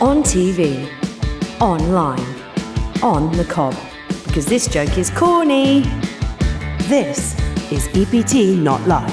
On TV, online, on the cob. Because this joke is corny. This is EPT Not Live.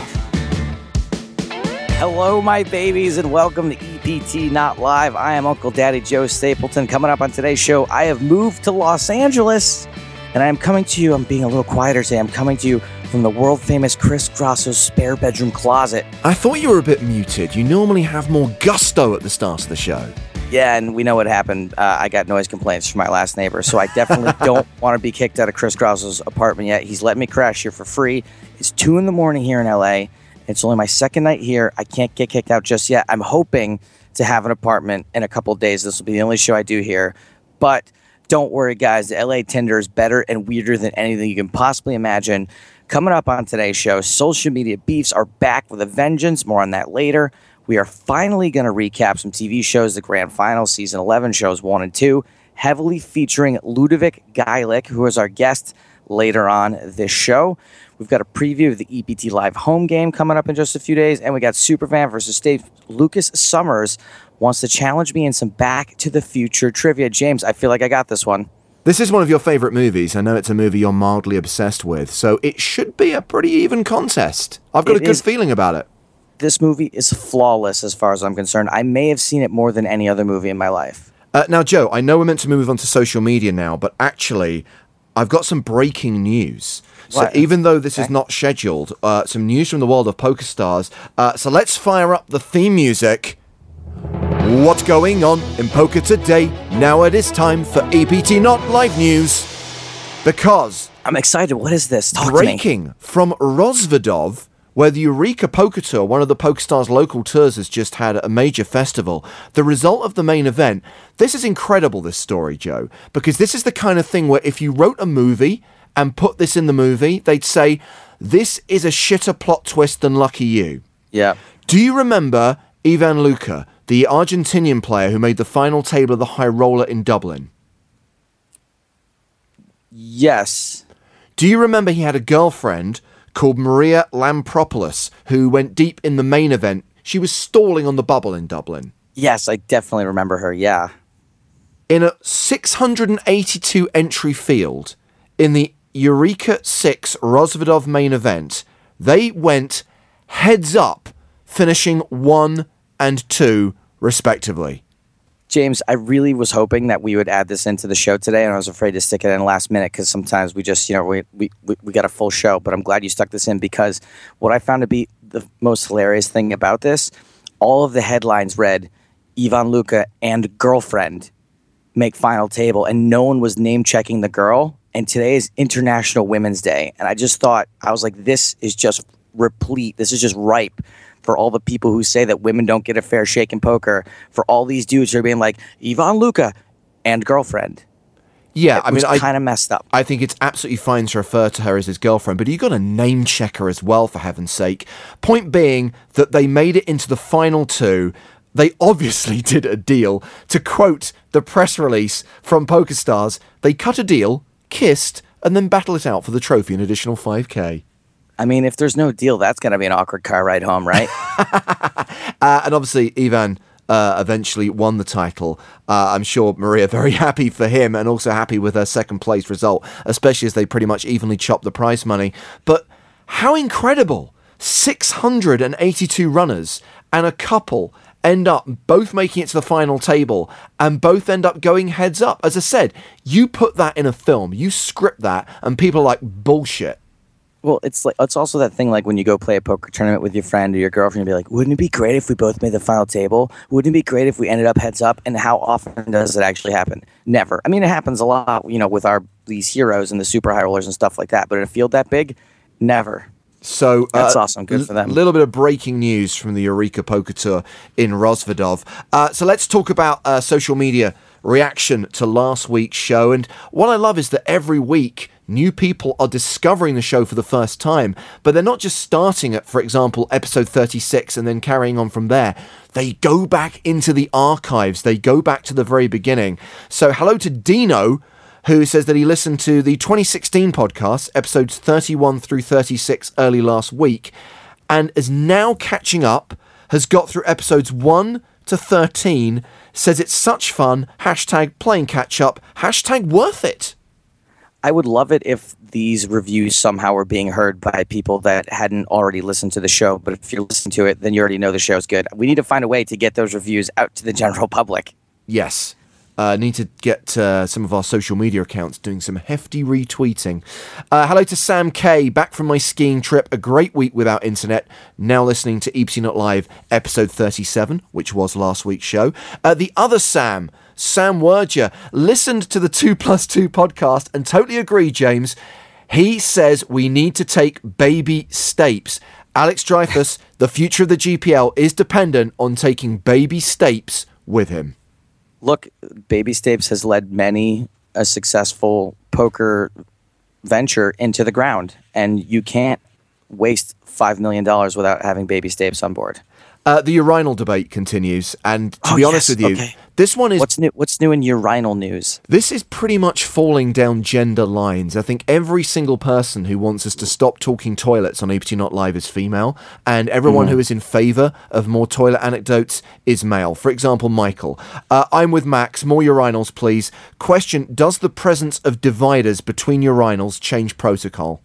Hello, my babies, and welcome to EPT Not Live. I am Uncle Daddy Joe Stapleton. Coming up on today's show, I have moved to Los Angeles, and I am coming to you. I'm being a little quieter today. I'm coming to you from the world famous Chris Grosso's spare bedroom closet. I thought you were a bit muted. You normally have more gusto at the start of the show. Yeah, and we know what happened. Uh, I got noise complaints from my last neighbor, so I definitely don't want to be kicked out of Chris Grosso's apartment yet. He's let me crash here for free. It's two in the morning here in LA. It's only my second night here. I can't get kicked out just yet. I'm hoping to have an apartment in a couple days. This will be the only show I do here. But don't worry, guys. The LA Tinder is better and weirder than anything you can possibly imagine. Coming up on today's show, social media beefs are back with a vengeance. More on that later. We are finally going to recap some TV shows, the grand final, season 11 shows one and two, heavily featuring Ludovic Geilich, who is our guest later on this show. We've got a preview of the EPT Live home game coming up in just a few days, and we got Superfan versus Dave Lucas Summers wants to challenge me in some Back to the Future trivia. James, I feel like I got this one. This is one of your favourite movies. I know it's a movie you're mildly obsessed with, so it should be a pretty even contest. I've got It a good is- feeling about it. This movie is flawless as far as I'm concerned. I may have seen it more than any other movie in my life. Uh, now, Joe, I know we're meant to move on to social media now, but actually, I've got some breaking news. So, What? even though this is not scheduled, uh, some news from the world of PokerStars. Uh, so, let's fire up the theme music. What's going on in poker today? Now it is time for EPT Not Live News. Because I'm excited. What is this? Talk breaking from Rozvadov, where the Eureka Poker Tour, one of the PokerStars local tours, has just had a major festival. The result of the main event. This is incredible, this story, Joe, because this is the kind of thing where if you wrote a movie and put this in the movie, they'd say, This is a shitter plot twist than Lucky You. Yeah. Do you remember Ivan Luca, the Argentinian player who made the final table of the High Roller in Dublin? Yes. Do you remember he had a girlfriend called Maria Lampropoulos who went deep in the main event? She was stalling on the bubble in Dublin. Yes, I definitely remember her. Yeah. In a 682 entry field in the Eureka 6 Rozvadov main event, they went heads up, finishing 1 and 2 respectively. James, I really was hoping that we would add this into the show today, and I was afraid to stick it in last minute because sometimes we just, you know, we, we, we got a full show. But I'm glad you stuck this in because what I found to be the most hilarious thing about this, all of the headlines read Ivan Luca and girlfriend make final table, and no one was name checking the girl. And today is International Women's Day, and I just thought I was like, this is just replete. This is just ripe for all the people who say that women don't get a fair shake in poker. For all these dudes who are being like Ivan Luca and girlfriend. Yeah, I It mean, was I, kind of messed up. I think it's absolutely fine to refer to her as his girlfriend, but you got to name check her as well, for heaven's sake. Point being that they made it into the final two. They obviously did a deal. To quote the press release from PokerStars, they cut a deal, kissed, and then battle it out for the trophy an additional 5k. I mean, if there's no deal, that's going to be an awkward car ride home, right? Uh, and obviously, Ivan uh, eventually won the title. Uh, I'm sure Maria very happy for him and also happy with her second place result, especially as they pretty much evenly chopped the prize money. But how incredible! 682 runners and a couple end up both making it to the final table and both end up going heads up. As I said, you put that in a film, you script that, and people are like, bullshit. Well, it's like it's also that thing like when you go play a poker tournament with your friend or your girlfriend, you'd be like, "Wouldn't it be great if we both made the final table? Wouldn't it be great if we ended up heads up?" And how often does it actually happen? Never. I mean, it happens a lot, you know, with our these heroes and the super high rollers and stuff like that. But in a field that big, never. So That's uh, awesome. Good for them. A little bit of breaking news from the Eureka Poker Tour in Rozvadov. Uh, so let's talk about uh, social media reaction to last week's show. And what I love is that every week new people are discovering the show for the first time, but they're not just starting at, for example, episode 36 and then carrying on from there. They go back into the archives, they go back to the very beginning. So, hello to Dino who says that he listened to the 2016 podcast, episodes 31 through 36, early last week, and is now catching up, has got through episodes 1 to 13 says it's such fun. Hashtag playing catch up. Hashtag worth it. I would love it if these reviews somehow were being heard by people that hadn't already listened to the show. But if you're listening to it, then you already know the show's good. We need to find a way to get those reviews out to the general public. Yes. Uh, need to get uh, some of our social media accounts doing some hefty retweeting. Uh, hello to Sam K, back from my skiing trip. A great week without internet. Now listening to EPT Not Live, episode 37, which was last week's show. Uh, the other Sam, Sam Werger, listened to the 2 plus 2 podcast and totally agreed, James. He says we need to take baby steps. Alex Dreyfus, the future of the GPL is dependent on taking baby steps with him look, Baby Stapes has led many a successful poker venture into the ground, and you can't waste five million dollars without having Baby Stapes on board. Uh, the urinal debate continues, and to Oh, be honest yes, with you, okay. this one is What's new? What's new in urinal news? This is pretty much falling down gender lines. I think every single person who wants us to stop talking toilets on EPT Not Live is female, and everyone who is in favour of more toilet anecdotes is male. For example, Michael. Uh, I'm with Max. More urinals, please. Question Does the presence of dividers between urinals change protocol?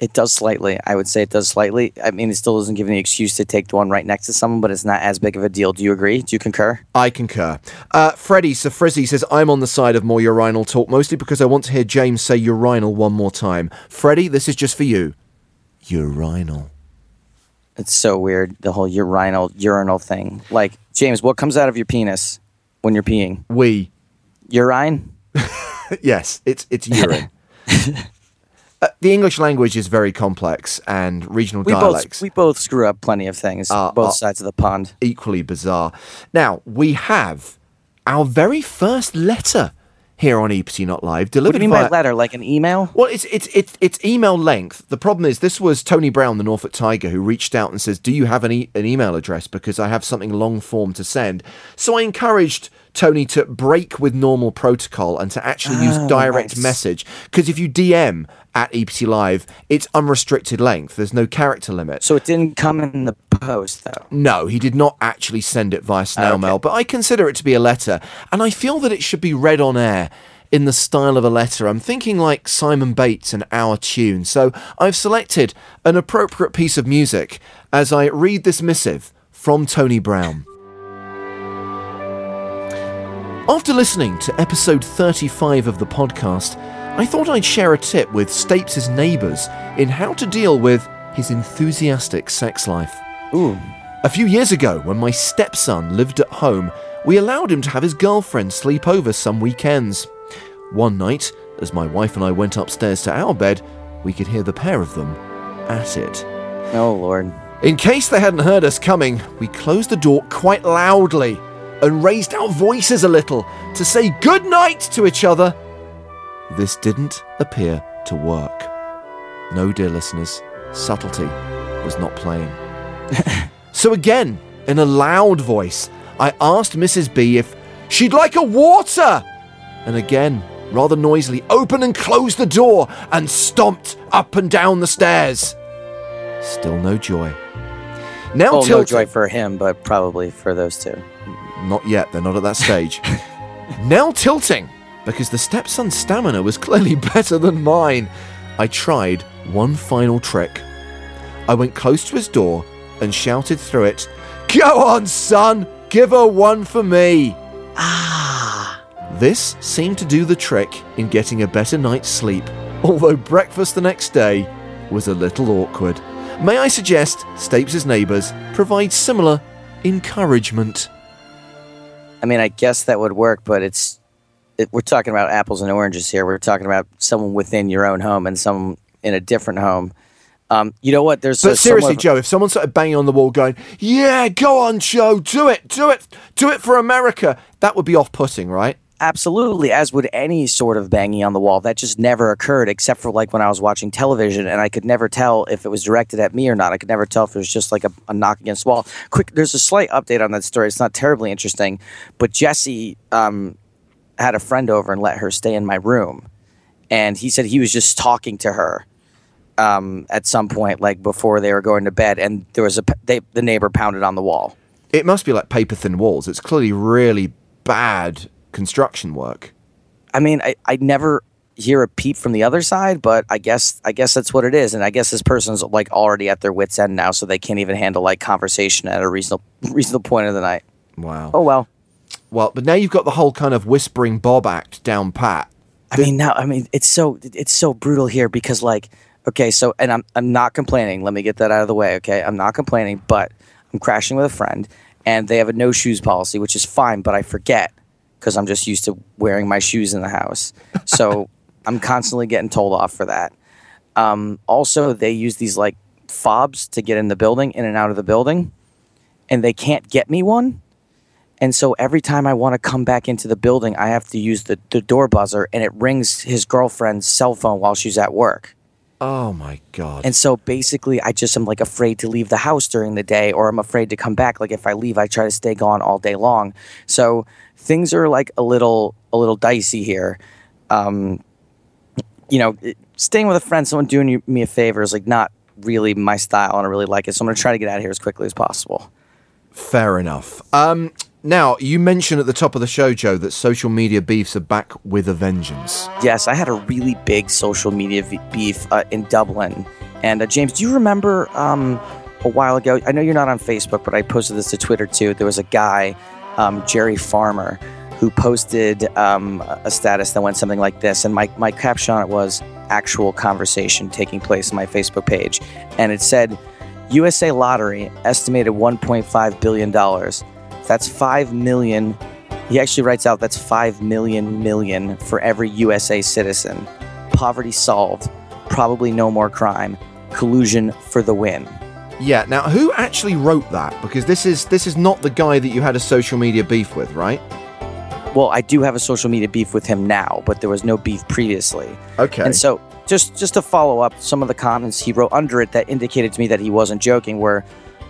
It does slightly. I would say it does slightly. I mean, it still doesn't give any excuse to take the one right next to someone, but it's not as big of a deal. Do you agree? Do you concur? I concur. Uh, Freddie Sir Frizzy says, I'm on the side of more urinal talk, mostly because I want to hear James say urinal one more time. Freddie, this is just for you. Urinal. It's so weird, the whole urinal urinal thing. Like, James, what comes out of your penis when you're peeing? We. Urine? yes, it's it's urine. uh, the English language is very complex, and regional We dialects both we both screw up plenty of things, Uh, both uh, sides of the pond. equally bizarre. Now we have our very first letter here on EPT Not Live What do delivered you mean via. by letter? Like an email? Well, it's it's it's it's email length. The problem is this was Tony Brown, the Norfolk Tiger, who reached out and says, "Do you have an, e- an email address? Because I have something long form to send." So I encouraged Tony to break with normal protocol and to actually use Oh, direct nice. message. Because if you DM at EPT Live, it's unrestricted length. There's no character limit. So it didn't come in the post, though. No, he did not actually send it via snail Okay. mail, but I consider it to be a letter, and I feel that it should be read on air in the style of a letter. I'm thinking like Simon Bates and Our Tune, so I've selected an appropriate piece of music as I read this missive from Tony Brown. After listening to episode 35 of the podcast, I thought I'd share a tip with Stapes' neighbours in how to deal with his enthusiastic sex life. Ooh. A few years ago, when my stepson lived at home, we allowed him to have his girlfriend sleep over some weekends. One night, as my wife and I went upstairs to our bed, we could hear the pair of them at it. Oh, Lord. In case they hadn't heard us coming, we closed the door quite loudly and raised our voices a little to say good night to each other. This didn't appear to work. No, dear listeners, subtlety was not playing. so again, in a loud voice, I asked Mrs. B if she'd like a water. And again, rather noisily, opened and closed the door and stomped up and down the stairs. Still no joy. Now Oh, no joy for him, but probably for those two. Not yet, they're not at that stage. now tilting, because the stepson's stamina was clearly better than mine. I tried one final trick. I went close to his door and shouted through it, Go on, son! Give her one for me! Ah. This seemed to do the trick in getting a better night's sleep, although breakfast the next day was a little awkward. May I suggest Stapes' neighbours provide similar encouragement? I mean, I guess that would work, but it's it, we're talking about apples and oranges here. We're talking about someone within your own home and someone in a different home. Um, you know what? There's But seriously, Joe, if someone started banging on the wall going, Yeah, go on, Joe, do it, do it, do it for America, that would be off putting, right? Absolutely, as would any sort of banging on the wall. That just never occurred, except for like when I was watching television, and I could never tell if it was directed at me or not. I could never tell if it was just like a, a knock against wall. Quick, there's a slight update on that story. It's not terribly interesting, but Jesse um, had a friend over and let her stay in my room, and he said he was just talking to her um, at some point, like before they were going to bed, and there was a they, the neighbor pounded on the wall. It must be like paper thin walls. It's clearly really bad construction work. I mean, I, I never hear a peep from the other side, but I guess I guess that's what it is. And I guess this person's like already at their wits end now, so they can't even handle like conversation at a reasonable reasonable point of the night. Wow. Oh well. Well, but now you've got the whole kind of whispering Bob act down pat. I mean now I mean it's so it's so brutal here because like okay, so and I'm I'm not complaining. Let me get that out of the way, okay? I'm not complaining, but I'm crashing with a friend and they have a no shoes policy, which is fine, but I forget because I'm just used to wearing my shoes in the house. So I'm constantly getting told off for that. Um, also, they use these like fobs to get in the building, in and out of the building, and they can't get me one. And so every time I want to come back into the building, I have to use the, the door buzzer, and it rings his girlfriend's cell phone while she's at work. Oh my god. And so basically, I just am like afraid to leave the house during the day, or I'm afraid to come back. Like if I leave, I try to stay gone all day long. So things are like a little a little dicey here. Um, you know, staying with a friend, someone doing you, me a favor is like not really my style, and I really like it. So I'm gonna try to get out of here as quickly as possible. Fair enough. Um, now you mentioned at the top of the show, Joe, that social media beefs are back with a vengeance. Yes, I had a really big social media beef uh, in Dublin. And uh, James, do you remember um, a while ago? I know you're not on Facebook, but I posted this to Twitter too. There was a guy, um, Jerry Farmer, who posted um, a status that went something like this. And my, my caption on it was actual conversation taking place on my Facebook page. And it said, USA Lottery estimated $1.5 billion. That's 5 million. He actually writes out that's 5 million million for every USA citizen. Poverty solved. Probably no more crime. Collusion for the win. Yeah. Now, who actually wrote that? Because this is this is not the guy that you had a social media beef with, right? Well, I do have a social media beef with him now, but there was no beef previously. Okay. And so, just just to follow up some of the comments he wrote under it that indicated to me that he wasn't joking were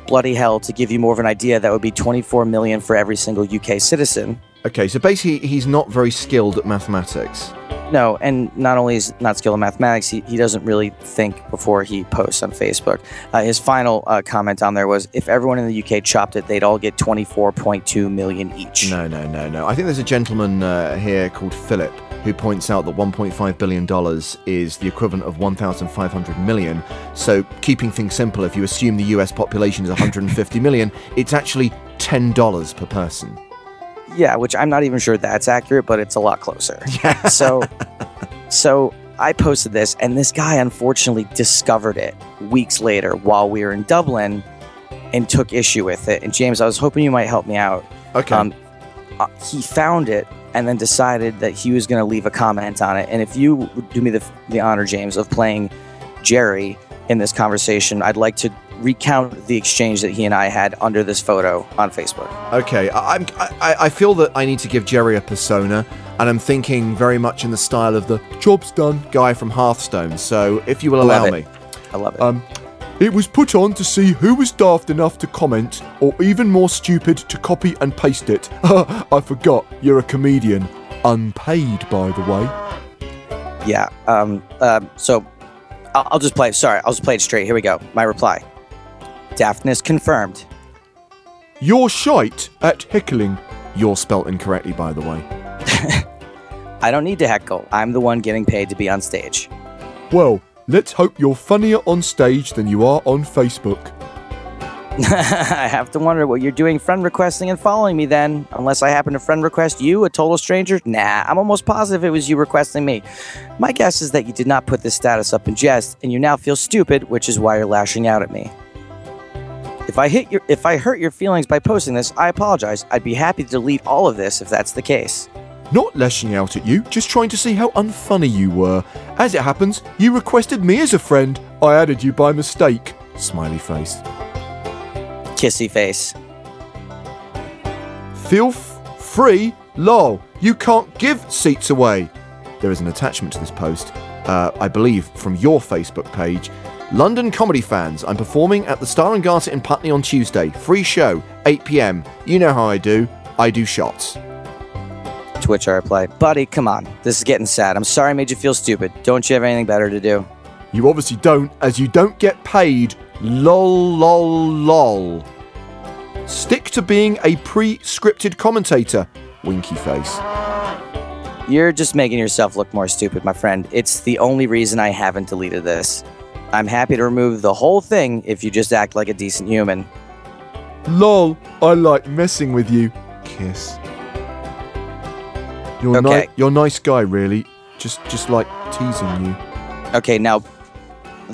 bloody hell to give you more of an idea that would be 24 million for every single UK citizen. Okay. So basically, he's not very skilled at mathematics. No, and not only is not skilled in mathematics, he, he doesn't really think before he posts on Facebook. Uh, his final uh, comment on there was if everyone in the UK chopped it, they'd all get 24.2 million each. No, no, no, no. I think there's a gentleman uh, here called Philip who points out that 1.5 billion dollars is the equivalent of 1,500 million. So, keeping things simple, if you assume the U.S. population is 150 million, it's actually ten dollars per person. Yeah, which I'm not even sure that's accurate, but it's a lot closer. Yeah. So, so I posted this, and this guy unfortunately discovered it weeks later while we were in Dublin, and took issue with it. And James, I was hoping you might help me out. Okay. Um, uh, he found it and then decided that he was going to leave a comment on it. And if you do me the, the honor, James, of playing Jerry in this conversation, I'd like to recount the exchange that he and I had under this photo on Facebook. Okay, I, I'm, I, I feel that I need to give Jerry a persona, and I'm thinking very much in the style of the job's done guy from Hearthstone. So, if you will allow me. I love it. Um, it was put on to see who was daft enough to comment, or even more stupid to copy and paste it. I forgot, you're a comedian. Unpaid, by the way. Yeah. Um, um, so I'll, I'll just play. Sorry, I'll just play it straight. Here we go. My reply. Daftness confirmed. You're shite at heckling. You're spelt incorrectly, by the way. I don't need to heckle. I'm the one getting paid to be on stage. Well, let's hope you're funnier on stage than you are on Facebook. I have to wonder what you're doing friend requesting and following me then. Unless I happen to friend request you, a total stranger? Nah, I'm almost positive it was you requesting me. My guess is that you did not put this status up in jest, and you now feel stupid, which is why you're lashing out at me. If I hit your if I hurt your feelings by posting this, I apologize. I'd be happy to delete all of this if that's the case. Not lashing out at you, just trying to see how unfunny you were. As it happens, you requested me as a friend. I added you by mistake. Smiley face. Kissy face. Feel f- free? Lol. You can't give seats away. There is an attachment to this post, uh, I believe, from your Facebook page. London comedy fans, I'm performing at the Star and Garter in Putney on Tuesday. Free show, 8 pm. You know how I do. I do shots. I reply, Buddy, come on. This is getting sad. I'm sorry I made you feel stupid. Don't you have anything better to do? You obviously don't, as you don't get paid. Lol, lol, lol. Stick to being a pre scripted commentator. Winky face. You're just making yourself look more stupid, my friend. It's the only reason I haven't deleted this. I'm happy to remove the whole thing if you just act like a decent human. Lol, I like messing with you. Kiss. You're, Okay. ni- you're a nice guy, really. Just, just like teasing you. Okay, now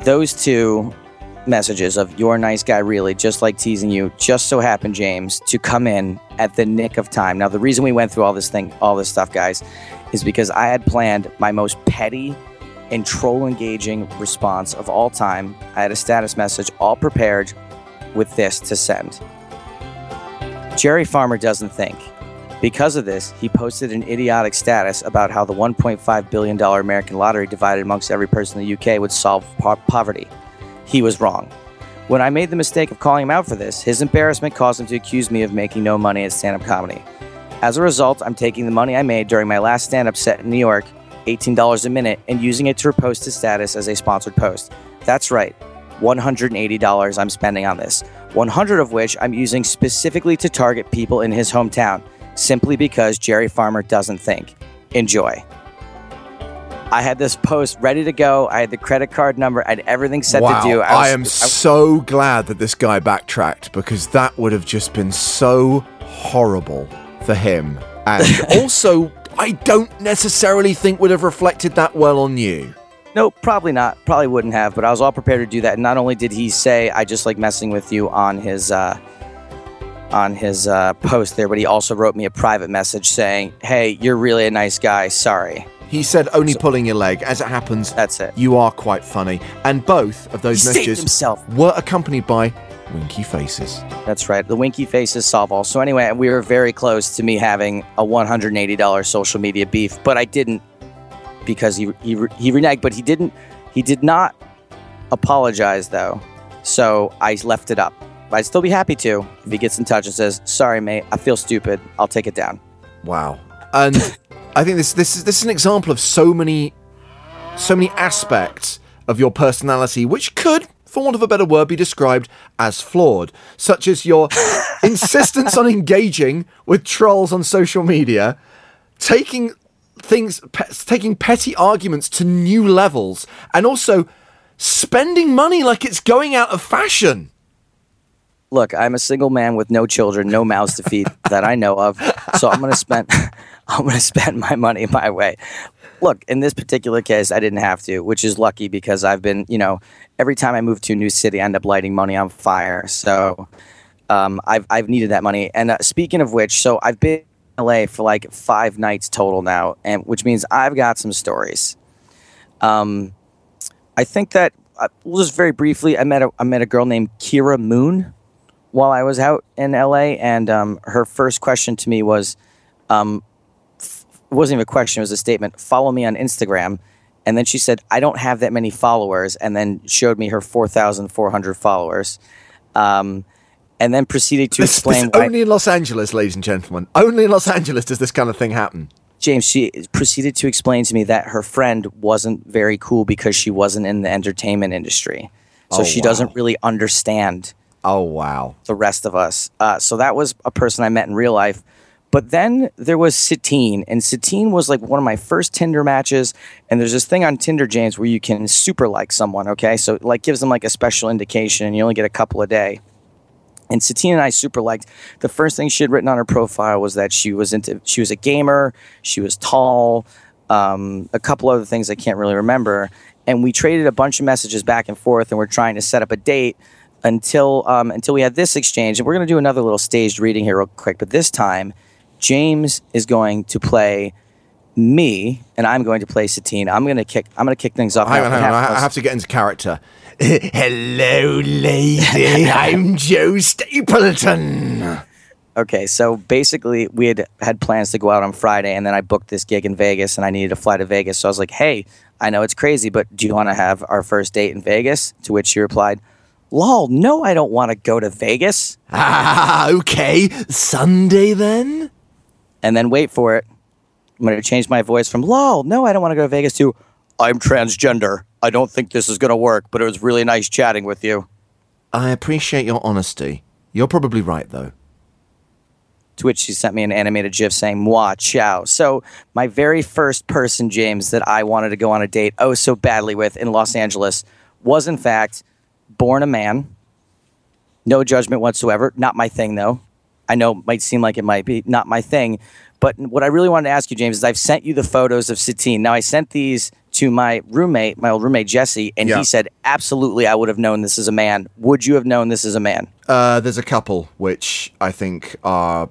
those two messages of you're a nice guy really just like teasing you just so happened james to come in at the nick of time now the reason we went through all this thing all this stuff guys is because i had planned my most petty and troll engaging response of all time i had a status message all prepared with this to send jerry farmer doesn't think because of this, he posted an idiotic status about how the $1.5 billion American lottery divided amongst every person in the UK would solve po- poverty. He was wrong. When I made the mistake of calling him out for this, his embarrassment caused him to accuse me of making no money at stand up comedy. As a result, I'm taking the money I made during my last stand up set in New York, $18 a minute, and using it to repost his status as a sponsored post. That's right, $180 I'm spending on this, 100 of which I'm using specifically to target people in his hometown, simply because Jerry Farmer doesn't think. Enjoy. I had this post ready to go. I had the credit card number. I had everything set wow, to do. I, was- am so glad that this guy backtracked because that would have just been so horrible for him. And also, I don't necessarily think would have reflected that well on you. No, probably not. Probably wouldn't have. But I was all prepared to do that. And not only did he say, "I just like messing with you" on his uh, on his uh, post there, but he also wrote me a private message saying, "Hey, you're really a nice guy. Sorry." He said only pulling your leg. As it happens, That's it. you are quite funny. And both of those He messages were accompanied by winky faces. That's right. The winky faces solve all. So anyway, we were very close to me having a $180 social media beef, but I didn't because he he he reneged. But he didn't. He did not apologize though. So I left it up. I'd still be happy to if he gets in touch and says, "Sorry, mate. I feel stupid. I'll take it down." Wow. And I think this this is this is an example of so many so many aspects of your personality which could for want of a better word be described as flawed such as your insistence on engaging with trolls on social media taking things pe- taking petty arguments to new levels and also spending money like it's going out of fashion Look, I'm a single man with no children, no mouths to feed that I know of. So I'm gonna spend I'm gonna spend my money my way. Look, in this particular case, I didn't have to, which is lucky because I've been, you know, every time I move to a new city, I end up lighting money on fire. So um, I've I've needed that money. And uh, speaking of which, so I've been in LA for like five nights total now, and which means I've got some stories. Um, I think that uh, well, just very briefly, I met a I met a girl named Kira Moon while I was out in LA, and um, her first question to me was, um, it wasn't even a question; it was a statement. Follow me on Instagram, and then she said, "I don't have that many followers," and then showed me her four thousand four hundred followers, um, and then proceeded to this, explain this why. only in Los Angeles ladies and gentlemen only in Los Angeles does this kind of thing happen James, she proceeded to explain to me that her friend wasn't very cool because she wasn't in the entertainment industry. So Oh, she wow. doesn't really understand oh wow the rest of us. Uh, so that was a person I met in real life. But then there was Satine, and Satine was like one of my first Tinder matches. And there's this thing on Tinder, James, where you can super like someone. Okay, so it, like gives them like a special indication, and you only get a couple a day. And Satine and I super liked. The first thing she had written on her profile was that she was into. She was a gamer. She was tall. Um, a couple other things I can't really remember. And we traded a bunch of messages back and forth, and we're trying to set up a date until um, until we had this exchange. And we're going to do another little staged reading here real quick. But this time, James is going to play me, and I'm going to play Satine. I'm going to kick. I'm going to kick things off. Hang on, hang on. I have to get into character. Hello, lady. I'm Joe Stapleton. Okay, so basically, we had had plans to go out on Friday, and then I booked this gig in Vegas, and I needed to fly to Vegas. So I was like, "Hey, I know it's crazy, but do you want to have our first date in Vegas?" To which she replied, "Lol, no, I don't want to go to Vegas." Ah, okay. Sunday then? And then wait for it. I'm going to change my voice from "Lol, no, I don't want to go to Vegas" to "I'm transgender. I don't think this is going to work, but it was really nice chatting with you." I appreciate your honesty. You're probably right, though. To which she sent me an animated GIF saying "moi ciao." So my very first person, James, that I wanted to go on a date oh so badly with in Los Angeles was in fact born a man. No judgment whatsoever. Not my thing though. I know it might seem like it might be not my thing, but what I really wanted to ask you, James, is I've sent you the photos of Satine. Now I sent these to my roommate, my old roommate Jesse, and Yeah. he said absolutely I would have known this is a man. Would you have known this is a man? Uh, there's a couple which I think are.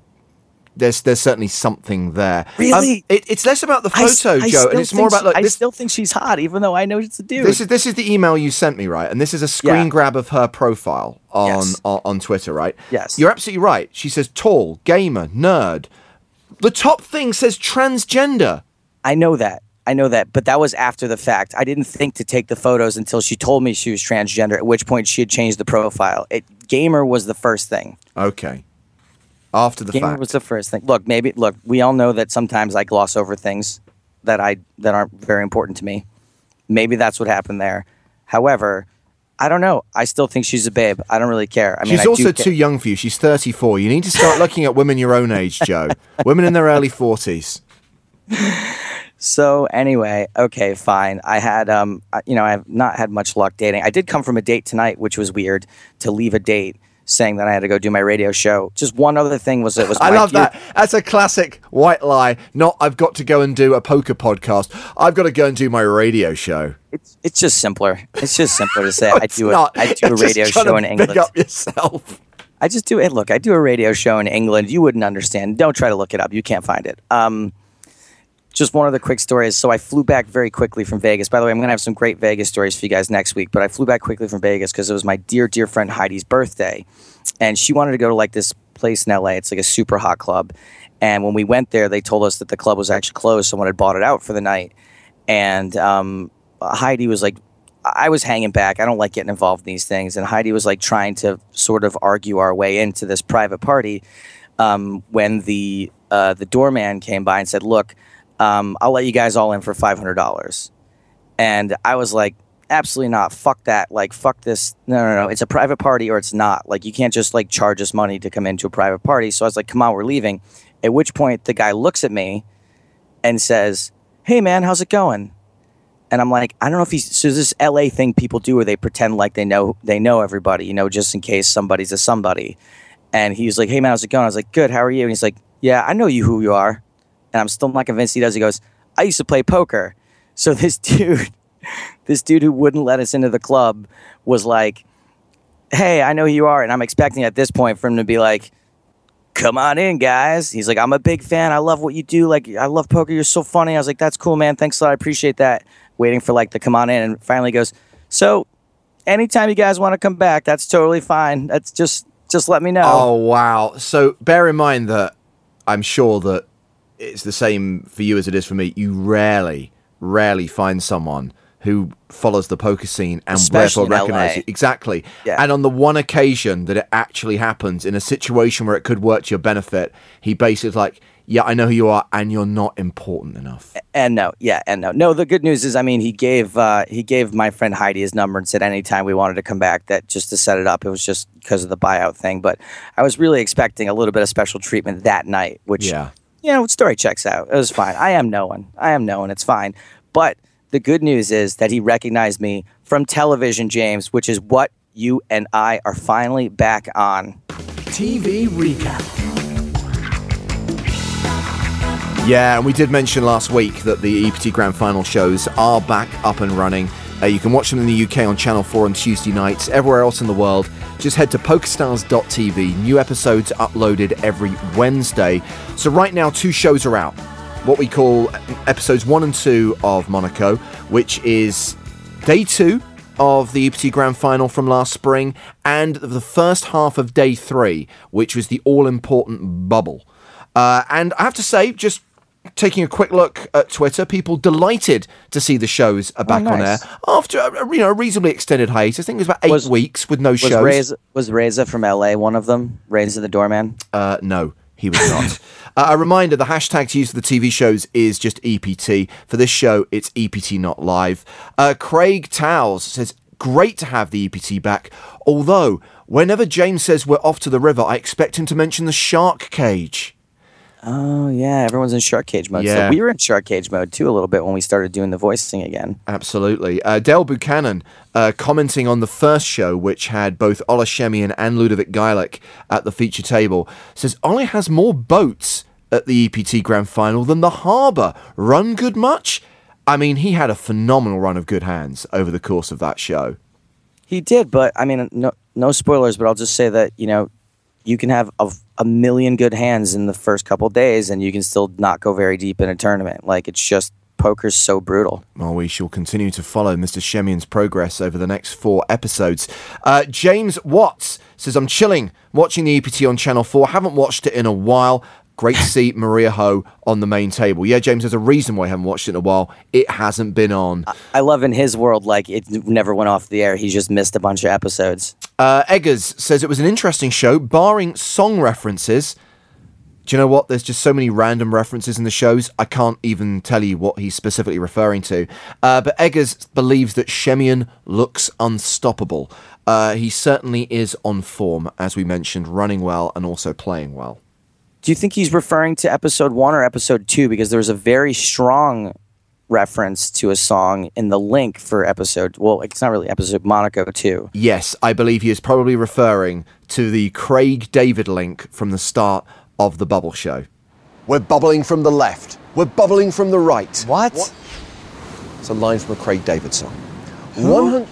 There's there's certainly something there. Really? Um, it, it's less about the photo, I Joe, and it's more about like she- I this. still think she's hot, even though I know it's a dude. This is this is the email you sent me, right? And this is a screen Yeah. grab of her profile on, Yes. on on Twitter, right? Yes. You're absolutely right. She says tall, gamer, nerd. The top thing says transgender. I know that. I know that, but that was after the fact. I didn't think to take the photos until she told me she was transgender. At which point she had changed the profile. It gamer was the first thing. Okay. After the Gamer fact. was the first thing. Look, maybe look. We all know that sometimes I gloss over things that I that aren't very important to me. Maybe that's what happened there. However, I don't know. I still think she's a babe. I don't really care. I mean, She's I also too young for you. She's 34. You need to start looking at women your own age, Joe. women in their early 40s. So anyway, okay, fine. I had, um, I- you know, I have not had much luck dating. I did come from a date tonight, which was weird to leave a date saying that I had to go do my radio show. Just one other thing was it was. I love that. That's a classic white lie. Not I've got to go and do a poker podcast. I've got to go and do my radio show. It's it's just simpler. It's just simpler to say No, I do a, not. I do You're a radio show in Big England. up yourself. I just do it. Look, I do a radio show in England. You wouldn't understand. Don't try to look it up. You can't find it. Um, just one other quick story is so I flew back very quickly from Vegas. By the way, I'm going to have some great Vegas stories for you guys next week. But I flew back quickly from Vegas because it was my dear, dear friend Heidi's birthday, and she wanted to go to like this place in LA. It's like a super hot club. And when we went there, they told us that the club was actually closed. Someone had bought it out for the night, and um, Heidi was like, I was hanging back. I don't like getting involved in these things. And Heidi was like trying to sort of argue our way into this private party um, when the uh, the doorman came by and said, "Look, um, I'll let you guys all in for five hundred dollars." And I was like, "Absolutely not! Fuck that! Like, fuck this! No, no, no! It's a private party or it's not. Like, you can't just like charge us money to come into a private party." So I was like, "Come on, we're leaving." At which point, the guy looks at me and says, "Hey, man, how's it going?" and I'm like, I don't know if he's so this LA thing people do where they pretend like they know they know everybody, you know, just in case somebody's a somebody. And he was like, Hey man, how's it going? I was like, Good, how are you? And he's like, Yeah, I know you who you are. And I'm still not convinced he does. He goes, I used to play poker. So this dude, this dude who wouldn't let us into the club was like, Hey, I know who you are. And I'm expecting at this point for him to be like, come on in, guys. He's like, I'm a big fan. I love what you do. Like, I love poker. You're so funny. I was like, that's cool, man. Thanks a lot. I appreciate that. Waiting for like the come on in, and finally goes, so anytime you guys want to come back, that's totally fine. That's just just let me know. Oh wow! So bear in mind that I'm sure that it's the same for you as it is for me. You rarely, rarely find someone who follows the poker scene and Especially therefore in recognize LA. it exactly. Yeah. And on the one occasion that it actually happens in a situation where it could work to your benefit, he basically is like, "Yeah, I know who you are, and you're not important enough." And no, yeah, and no, no. The good news is, I mean, he gave uh, he gave my friend Heidi his number and said anytime we wanted to come back, that just to set it up. It was just because of the buyout thing, but I was really expecting a little bit of special treatment that night, which Yeah. You know, story checks out. It was fine. I am known. I am known. It's fine. But the good news is that he recognized me from television, James, which is what you and I are finally back on. TV recap. Yeah, and we did mention last week that the EPT Grand Final shows are back up and running. Uh, you can watch them in the UK on Channel 4 on Tuesday nights. Everywhere else in the world, just head to pokerstars.tv. New episodes uploaded every Wednesday. So, right now, two shows are out. What we call episodes one and two of Monaco, which is day two of the EPT Grand Final from last spring, and the first half of day three, which was the all important bubble. Uh, and I have to say, just taking a quick look at Twitter, people delighted to see the shows are back on air nice. after a, you know a reasonably extended hiatus. I think it was about eight Was- weeks with no Was shows. Reza, was Reza from LA one of them? Reza the doorman? Uh, no, he was not. uh, a reminder: the hashtag to use for the TV shows is just EPT. For this show, it's EPT not live. Uh, Craig Towles says, "Great to have the EPT back. Although, whenever James says we're off to the river, I expect him to mention the shark cage." Oh yeah, everyone's in shark cage mode. Yeah. So we were in shark cage mode too a little bit when we started doing the voicing again. Absolutely. Uh, Dale Buchanan uh, commenting on the first show, which had both Ole Schemion and Ludovic Geilich at the feature table, says Ole has more boats at the EPT Grand Final than the Harbour. Run good much? I mean, he had a phenomenal run of good hands over the course of that show. He did, but I mean, no, no spoilers. But I'll just say that you know, you can have a, a million good hands in the first couple days, and you can still not go very deep in a tournament. Like it's just poker's so brutal. Well, we shall continue to follow Mr. Schemion's progress over the next four episodes. Uh, James Watts says, I'm chilling watching the EPT on Channel 4. Haven't watched it in a while. Great to see Maria Ho on the main table. Yeah, James, there's a reason why I haven't watched it in a while. It hasn't been on. I love in his world, like it never went off the air. He just missed a bunch of episodes. Uh, Eggers says it was an interesting show, barring song references. Do you know what? There's just so many random references in the shows, I can't even tell you what he's specifically referring to. Uh, but Eggers believes that Schemion looks unstoppable. Uh, he certainly is on form, as we mentioned, running well and also playing well. Do you think he's referring to episode one or episode two? Because there was a very strong reference to a song in the link for episode. Well, it's not really episode Monaco two. Yes, I believe he is probably referring to the Craig David link from the start of the Bubble Show. We're bubbling from the left. We're bubbling from the right. What? It's a line from a Craig David song. One hundred.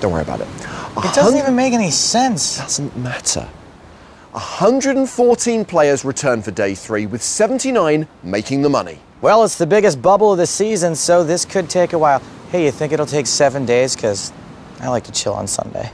Don't worry about it. It doesn't even make any sense. Doesn't matter. 114 players return for day three, with 79 making the money. Well, it's the biggest bubble of the season, so this could take a while. Hey, you think it'll take seven days? Because I like to chill on Sunday.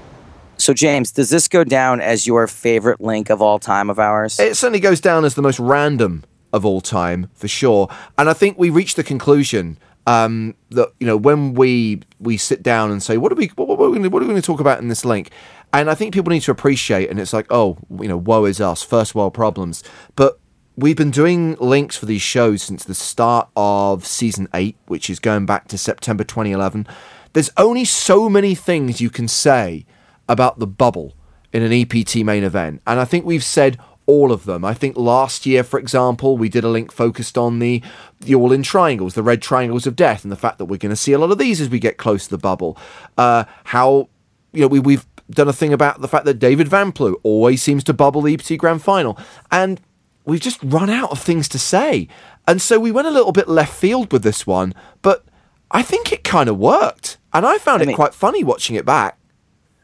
So James, does this go down as your favorite link of all time of ours? It certainly goes down as the most random of all time, for sure. And I think we reached the conclusion um, that you know when we we sit down and say, what are we what, what, are we gonna, what are we going to talk about in this link? And I think people need to appreciate, and it's like, oh, you know, woe is us, first world problems. But we've been doing links for these shows since the start of season eight, which is going back to September 2011. There's only so many things you can say about the bubble in an EPT main event, and I think we've said all of them. I think last year, for example, we did a link focused on the the all in triangles, the red triangles of death, and the fact that we're going to see a lot of these as we get close to the bubble. Uh, how you know we we've done a thing about the fact that David Vamplew always seems to bubble the EPT Grand Final, and we've just run out of things to say, and so we went a little bit left field with this one, but I think it kind of worked, and I found I it mean- quite funny watching it back.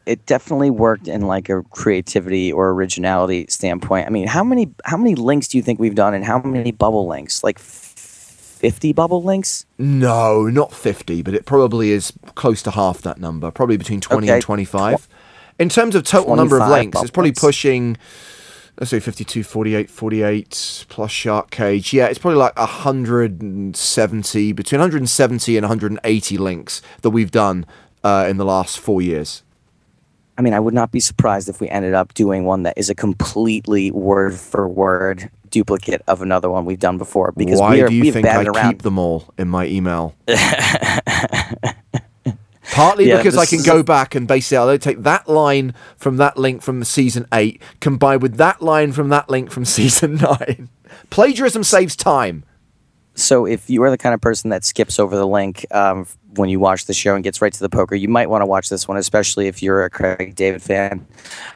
it definitely worked in like a creativity or originality standpoint. I mean, how many how many links do you think we've done, and how many bubble links? Like fifty bubble links? No, not 50, but it probably is close to half that number, probably between 20 and Okay. 25. In terms of total number of links, it's probably pushing, let's say 52, 48, 48 plus Shark Cage. Yeah, it's probably like 170, between 170 and 180 links that we've done uh, in the last four years. I mean, I would not be surprised if we ended up doing one that is a completely word for word duplicate of another one we've done before. Because Why we are, do you we've think I around. keep them all in my email? Partly Yeah, because I can go back and basically I'll take that line from that link from season eight, combined with that line from that link from season nine. Plagiarism saves time. So if you are the kind of person that skips over the link um, when you watch the show and gets right to the poker, you might want to watch this one, especially if you're a Craig David fan.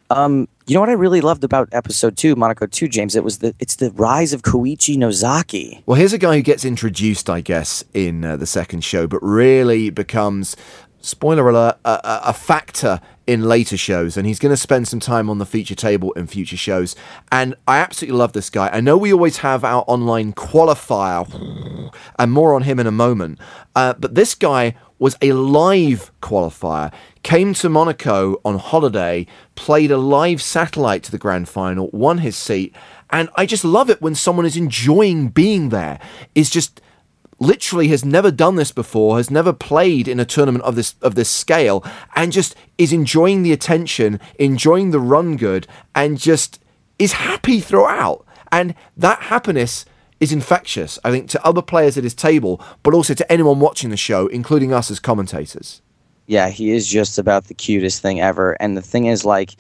Um, you know what I really loved about episode two, Monaco two, James? It was the it's the rise of Koichi Nozaki. Well, here's a guy who gets introduced, I guess, in uh, the second show, but really becomes, spoiler alert, a, a, factor in later shows. And he's going to spend some time on the feature table in future shows. And I absolutely love this guy. I know we always have our online qualifier, and more on him in a moment. Uh, but this guy was a live qualifier, came to Monaco on holiday, played a live satellite to the grand final, won his seat. And I just love it when someone is enjoying being there, is just literally has never done this before, has never played in a tournament of this of this scale, and just is enjoying the attention, enjoying the run good, and just is happy throughout. And that happiness is infectious, I think, to other players at his table, but also to anyone watching the show, including us as commentators. Yeah, he is just about the cutest thing ever. And the thing is, like,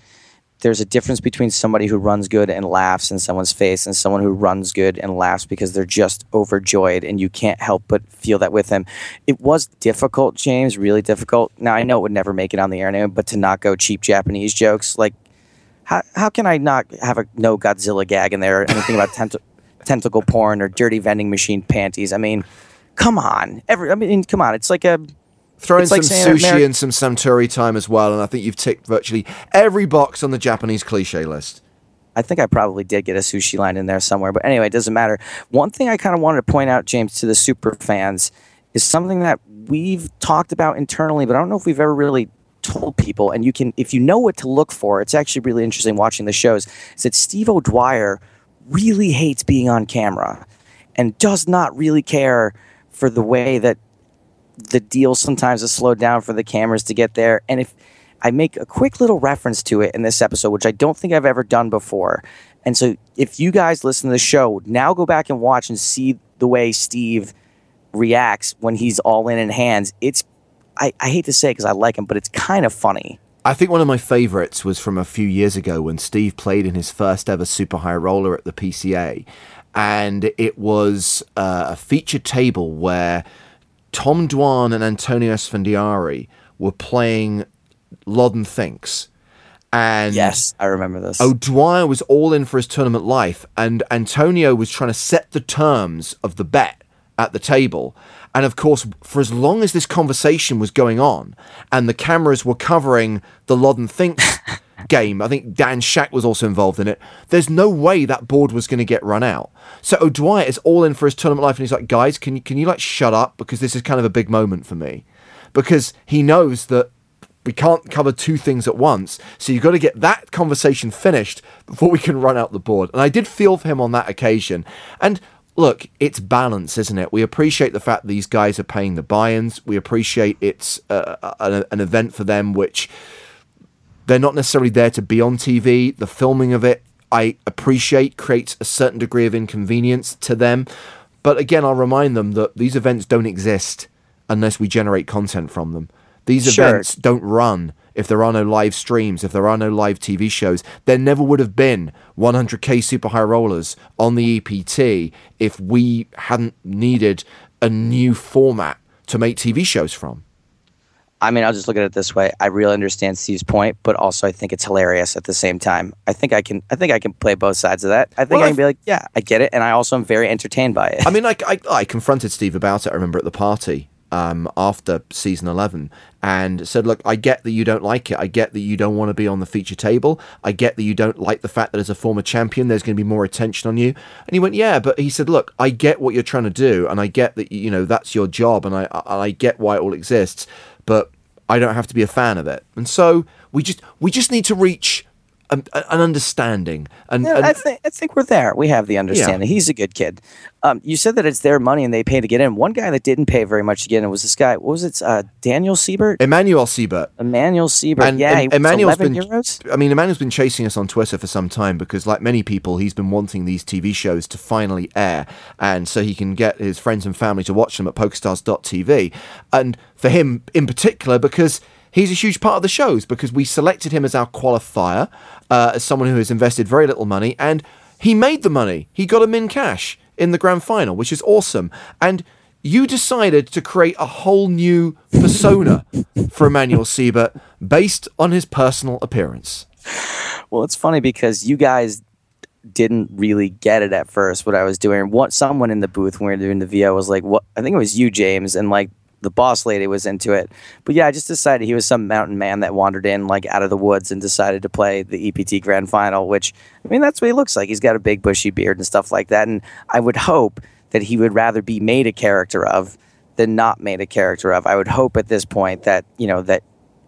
there's a difference between somebody who runs good and laughs in someone's face and someone who runs good and laughs because they're just overjoyed and you can't help but feel that with them. It was difficult, James, really difficult. Now I know it would never make it on the air anyway, but to not go cheap Japanese jokes, like how how can I not have a no Godzilla gag in there or anything about tent- tentacle porn or dirty vending machine panties? I mean, come on. Every I mean, come on. It's like a Throw in like some sushi Ameri- and some Suntory time as well, and I think you've ticked virtually every box on the Japanese cliche list. I think I probably did get a sushi line in there somewhere, but anyway, it doesn't matter. One thing I kind of wanted to point out, James, to the super fans is something that we've talked about internally, but I don't know if we've ever really told people. And you can, if you know what to look for, it's actually really interesting watching the shows. Is that Steve O'Dwyer really hates being on camera and does not really care for the way that the deal sometimes is slowed down for the cameras to get there. And if I make a quick little reference to it in this episode, which I don't think I've ever done before. And so if you guys listen to the show, now go back and watch and see the way Steve reacts when he's all in and hands. It's, I, I hate to say it because I like him, but it's kind of funny. I think one of my favourites was from a few years ago when Steve played in his first ever super high roller at the PCA. And it was uh, a feature table where Tom Dwan and Antonio Esfandiari were playing Lodden Thinks. And Yes, I remember this. O'Dwyer was all in for his tournament life, and Antonio was trying to set the terms of the bet at the table. And of course, for as long as this conversation was going on, and the cameras were covering the Lodden Thinks game, I think Dan Shak was also involved in it. There's no way that board was going to get run out. So O'Dwyer is all in for his tournament life, and he's like, "Guys, can you can you like shut up because this is kind of a big moment for me." Because he knows that we can't cover two things at once. So you've got to get that conversation finished before we can run out the board. And I did feel for him on that occasion. And look, it's balance, isn't it? We appreciate the fact these guys are paying the buy-ins. We appreciate it's uh, an, an event for them which they're not necessarily there to be on TV. The filming of it, I appreciate, creates a certain degree of inconvenience to them. But again, I'll remind them that these events don't exist unless we generate content from them. These Sure. events don't run if there are no live streams, if there are no live TV shows. There never would have been 100k super high rollers on the EPT if we hadn't needed a new format to make TV shows from. I mean, I'll just look at it this way. I really understand Steve's point, but also I think it's hilarious at the same time. I think I can. I think I can play both sides of that. I think Well, I can be like, yeah, I get it, and I also am very entertained by it. I mean, I, I, I confronted Steve about it. I remember at the party um, after season 11 and said, Look, I get that you don't like it. I get that you don't want to be on the feature table. I get that you don't like the fact that as a former champion, there's going to be more attention on you. And he went, Yeah, but he said, Look, I get what you're trying to do. And I get that, you know, that's your job. And I, I, I get why it all exists. But I don't have to be a fan of it. And so we just, we just need to reach an, an understanding. And, Yeah, and I think I think we're there. We have the understanding. He's a good kid. Um, you said that it's their money and they pay to get in. One guy that didn't pay very much to get in was this guy. What was it? Uh, Daniel Siebert. Emmanuel Siebert. Emmanuel Siebert. And- yeah, and he was Emmanuel's 11 been- euros. I mean, Emmanuel's been chasing us on Twitter for some time because, like many people, he's been wanting these TV shows to finally air, and so he can get his friends and family to watch them at PokerStars.tv. And for him in particular, because he's a huge part of the shows, because we selected him as our qualifier, uh, as someone who has invested very little money, and he made the money. He got him in cash in the grand final, which is awesome. And you decided to create a whole new persona for Emmanuel Siebert based on his personal appearance. Well, it's funny because you guys didn't really get it at first what I was doing. What someone in the booth when we were doing the VO was like, "What?" I think it was you, James, and like the boss lady was into it. But yeah, I just decided he was some mountain man that wandered in like out of the woods and decided to play the EPT Grand Final. Which I mean, that's what he looks like. He's got a big bushy beard and stuff like that. And I would hope that he would rather be made a character of than not made a character of. I would hope at this point that you know that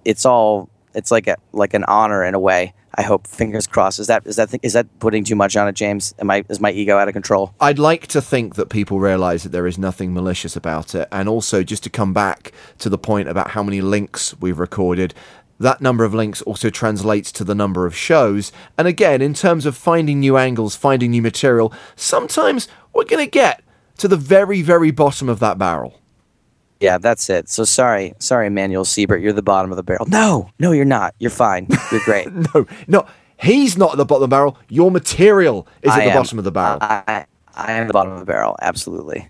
it's all it's like a like an honor in a way. I hope. Fingers crossed. Is that is that putting too much on it, James? Am I is my ego out of control? I'd like to think that people realize that there is nothing malicious about it. And also, just to come back to the point about how many links we've recorded, that number of links also translates to the number of shows. And again, in terms of finding new angles, finding new material, sometimes we're going to get to the very, very bottom of that barrel. Yeah, that's it. So sorry, sorry, Emmanuel Siebert, you're the bottom of the barrel. No, no, you're not. You're fine. You're great. No, no. He's not at the bottom of the barrel. Your material is at the am- bottom of the barrel. I, I am the bottom of the barrel. Absolutely.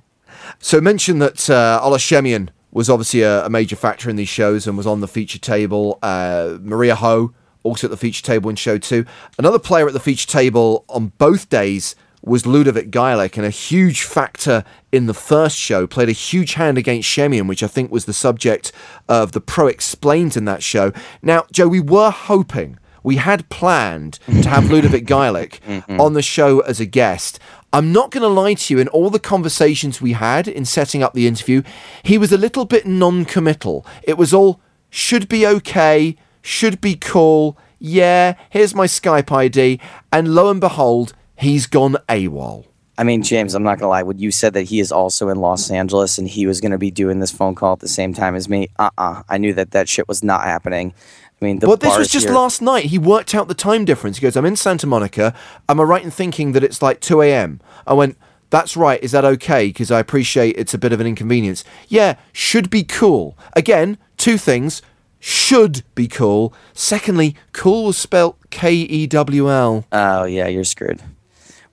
So mention that uh, Ole Schemion was obviously a, a major factor in these shows and was on the feature table. Uh, Maria Ho also at the feature table in show two. Another player at the feature table on both days was Ludovic Geilich, and a huge factor in the first show, played a huge hand against Schemion, which I think was the subject of the Pro Explained in that show. Now, Joe, we were hoping, we had planned to have Ludovic Geilich mm-hmm. on the show as a guest. I'm not going to lie to you, in all the conversations we had in setting up the interview, he was a little bit non committal. It was all should be okay, should be cool, yeah, here's my Skype ID, and lo and behold, he's gone AWOL. I mean, James, I'm not gonna lie. When you said that he is also in Los Angeles and he was gonna be doing this phone call at the same time as me, uh-uh. I knew that that shit was not happening. I mean, the But this was just here- last night. He worked out the time difference. He goes, I'm in Santa Monica. Am I right in thinking that it's like 2 a.m.? I went, That's right. Is that okay? Because I appreciate it's a bit of an inconvenience. Yeah, should be cool. Again, two things. Should be cool. Secondly, cool was spelt K E W L. Oh yeah, you're screwed.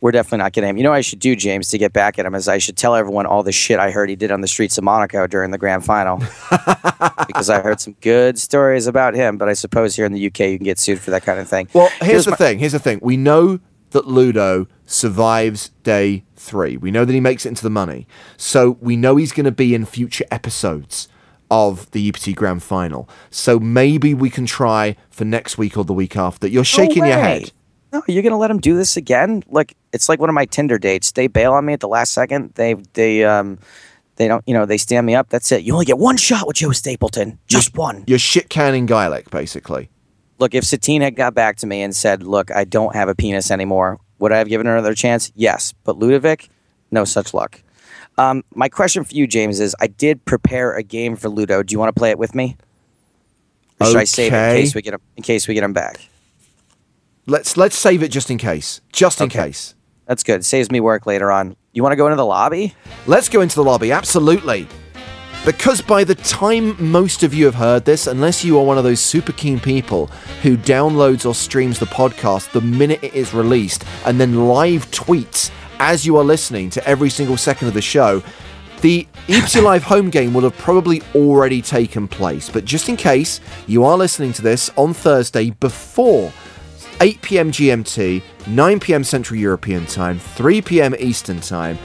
We're definitely not getting him. You know what I should do, James, to get back at him is I should tell everyone all the shit I heard he did on the streets of Monaco during the grand final. because I heard some good stories about him, but I suppose here in the UK you can get sued for that kind of thing. Well, here's, the my- thing. Here's the thing. We know that Ludo survives day three. We know that he makes it into the money. So we know he's going to be in future episodes of the EPT Grand Final. So maybe we can try for next week or the week after. You're shaking your head. No, you're gonna let him do this again? Like it's like one of my Tinder dates. They bail on me at the last second. They they um they don't you know they stand me up. That's it. You only get one shot with Joe Stapleton, just one. You're shit canning Geilich, basically. Look, if Satine had got back to me and said, "Look, I don't have a penis anymore," would I have given her another chance? Yes, but Ludovic, no such luck. Um, my question for you, James, is: I did prepare a game for Ludo. Do you want to play it with me? Or should I save it in case we get him? In case we get him back. Let's let's save it just in case. Just in Okay. case. That's good. Saves me work later on. You want to go into the lobby? Let's go into the lobby, absolutely. Because by the time most of you have heard this, unless you are one of those super keen people who downloads or streams the podcast the minute it is released and then live tweets as you are listening to every single second of the show, the EPT Live home game will have probably already taken place. But just in case you are listening to this on Thursday before 8 p.m. GMT, 9 p.m. Central European Time, 3 p.m. Eastern Time.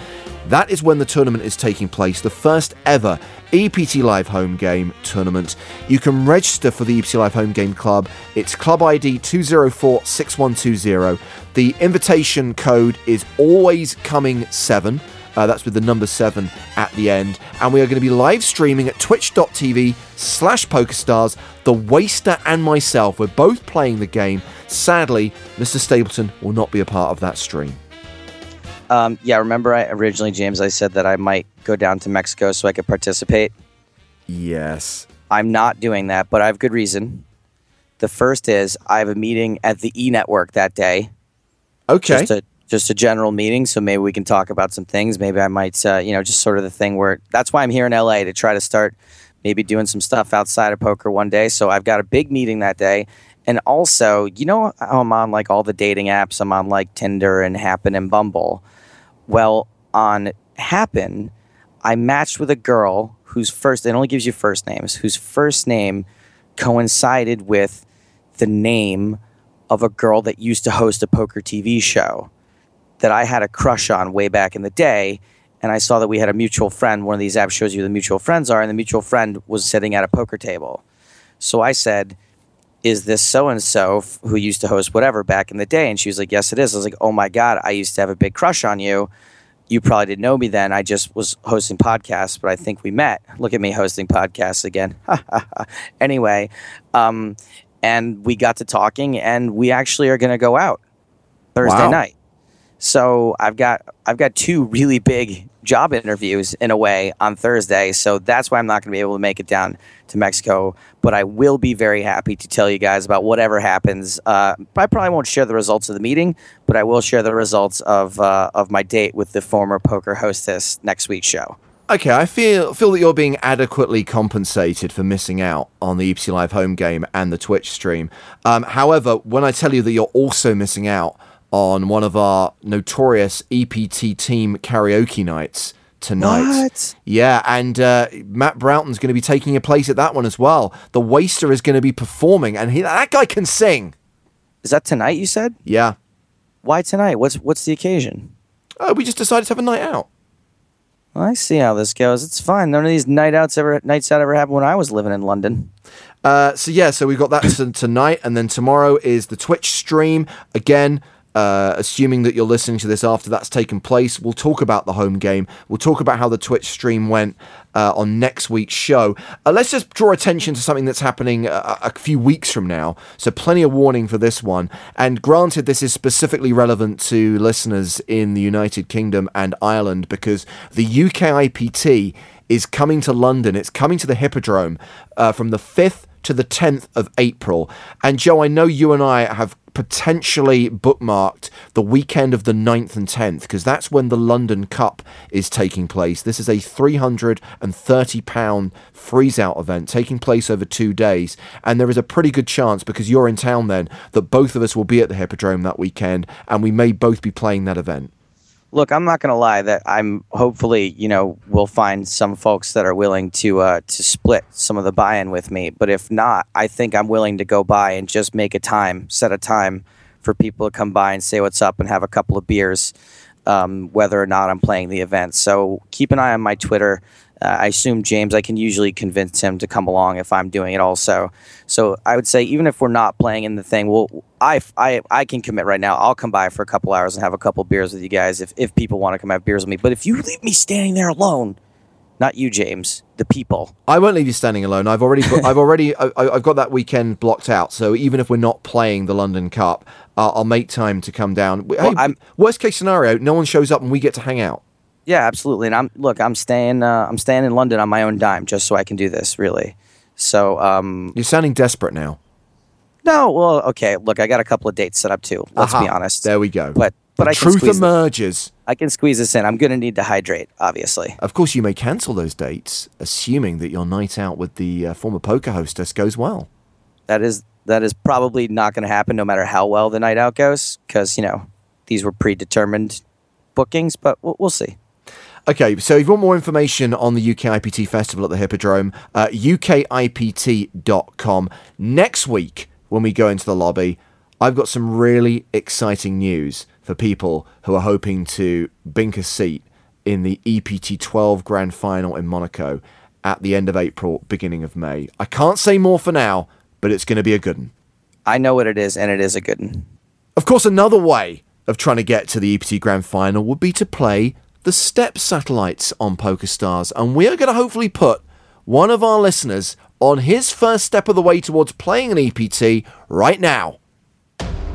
That is when the tournament is taking place, the first ever EPT Live Home Game tournament. You can register for the EPT Live Home Game Club. It's Club ID 2046120. The invitation code is always coming 7. Uh, that's with the number 7 at the end. And we are going to be live streaming at twitch.tv slash pokerstars. The Waster and myself, we're both playing the game. Sadly, Mr. Stapleton will not be a part of that stream. Um, yeah, remember I originally, James, I said that I might go down to Mexico so I could participate. Yes. I'm not doing that, but I have good reason. The first is I have a meeting at the E Network that day. Okay. Just a just a general meeting, so maybe we can talk about some things. Maybe I might, uh, you know, just sort of the thing where that's why I'm here in LA to try to start maybe doing some stuff outside of poker one day. So I've got a big meeting that day. And also, you know, I'm on like all the dating apps. I'm on like Tinder and Happn and Bumble. Well, on Happn, I matched with a girl whose first, it only gives you first names, whose first name coincided with the name of a girl that used to host a poker TV show that I had a crush on way back in the day. And I saw that we had a mutual friend. One of these apps shows you who the mutual friends are, and the mutual friend was sitting at a poker table. So I said, Is this so and so who used to host whatever back in the day? And she was like, Yes, it is. I was like, Oh my God, I used to have a big crush on you. You probably didn't know me then. I just was hosting podcasts, but I think we met. Look at me hosting podcasts again. anyway, um, and we got to talking, and we actually are going to go out Thursday Wow. night. So I've got I've got two really big job interviews in a way on Thursday. So that's why I'm not going to be able to make it down to Mexico. But I will be very happy to tell you guys about whatever happens. Uh, I probably won't share the results of the meeting, but I will share the results of uh, of my date with the former poker hostess next week's show. Okay, I feel feel that you're being adequately compensated for missing out on the EPT Live home game and the Twitch stream. Um, however, when I tell you that you're also missing out on one of our notorious EPT team karaoke nights tonight. What? Yeah, and uh, Matt Broughton's going to be taking a place at that one as well. The Waster is going to be performing, and he, that guy can sing. Is that tonight? You said. Yeah. Why tonight? What's what's the occasion? Oh, we just decided to have a night out. Well, I see how this goes. It's fine. None of these night outs ever nights out ever happened when I was living in London. Uh, so yeah, so we've got that tonight, and then tomorrow is the Twitch stream again. Uh, assuming that you're listening to this after that's taken place, we'll talk about the home game. We'll talk about how the Twitch stream went uh, on next week's show. Uh, let's just draw attention to something that's happening a, a few weeks from now. So, plenty of warning for this one. And granted, this is specifically relevant to listeners in the United Kingdom and Ireland because the UK IPT is coming to London. It's coming to the Hippodrome uh, from the 5th to the 10th of April. And Joe, I know you and I have potentially bookmarked the weekend of the 9th and 10th because that's when the London Cup is taking place. This is a 330 pound freeze out event taking place over 2 days and there is a pretty good chance because you're in town then that both of us will be at the Hippodrome that weekend and we may both be playing that event. Look, I'm not going to lie that I'm hopefully, you know, we'll find some folks that are willing to uh, to split some of the buy-in with me. But if not, I think I'm willing to go by and just make a time, set a time for people to come by and say what's up and have a couple of beers, um, whether or not I'm playing the event. So keep an eye on my Twitter. Uh, I assume James, I can usually convince him to come along if I'm doing it also. So I would say even if we're not playing in the thing, we'll I, I, I can commit right now. I'll come by for a couple hours and have a couple beers with you guys if, if people want to come have beers with me. But if you leave me standing there alone, not you, James, the people. I won't leave you standing alone. I've already, I've already, I, I've got that weekend blocked out. So even if we're not playing the London Cup, uh, I'll make time to come down. Hey, I'm- worst case scenario, no one shows up and we get to hang out. Yeah, absolutely. And I'm look, I'm staying uh, I'm staying in London on my own dime just so I can do this, really. So um You're sounding desperate now. no, well, okay, look, I got a couple of dates set up too. Let's be honest. There we go. But but The I can truth squeeze this, emerges. I can squeeze this in. I'm going to need to hydrate, obviously. Of course, you may cancel those dates, assuming that your night out with the uh, former poker hostess goes well. That is that is probably not going to happen no matter how well the night out goes cuz you know, these were predetermined bookings, but we'll, we'll see. Okay, so if you want more information on the UK IPT Festival at the Hippodrome, uh, ukipt.com. Next week, when we go into the lobby, I've got some really exciting news for people who are hoping to bink a seat in the EPT 12 Grand Final in Monaco at the end of April, beginning of May. I can't say more for now, but it's going to be a good one. I know what it is and it is a good one. Of course, another way of trying to get to the EPT Grand Final would be to play the STEP satellites on PokerStars, and we are going to hopefully put one of our listeners on his first step of the way towards playing an EPT right now.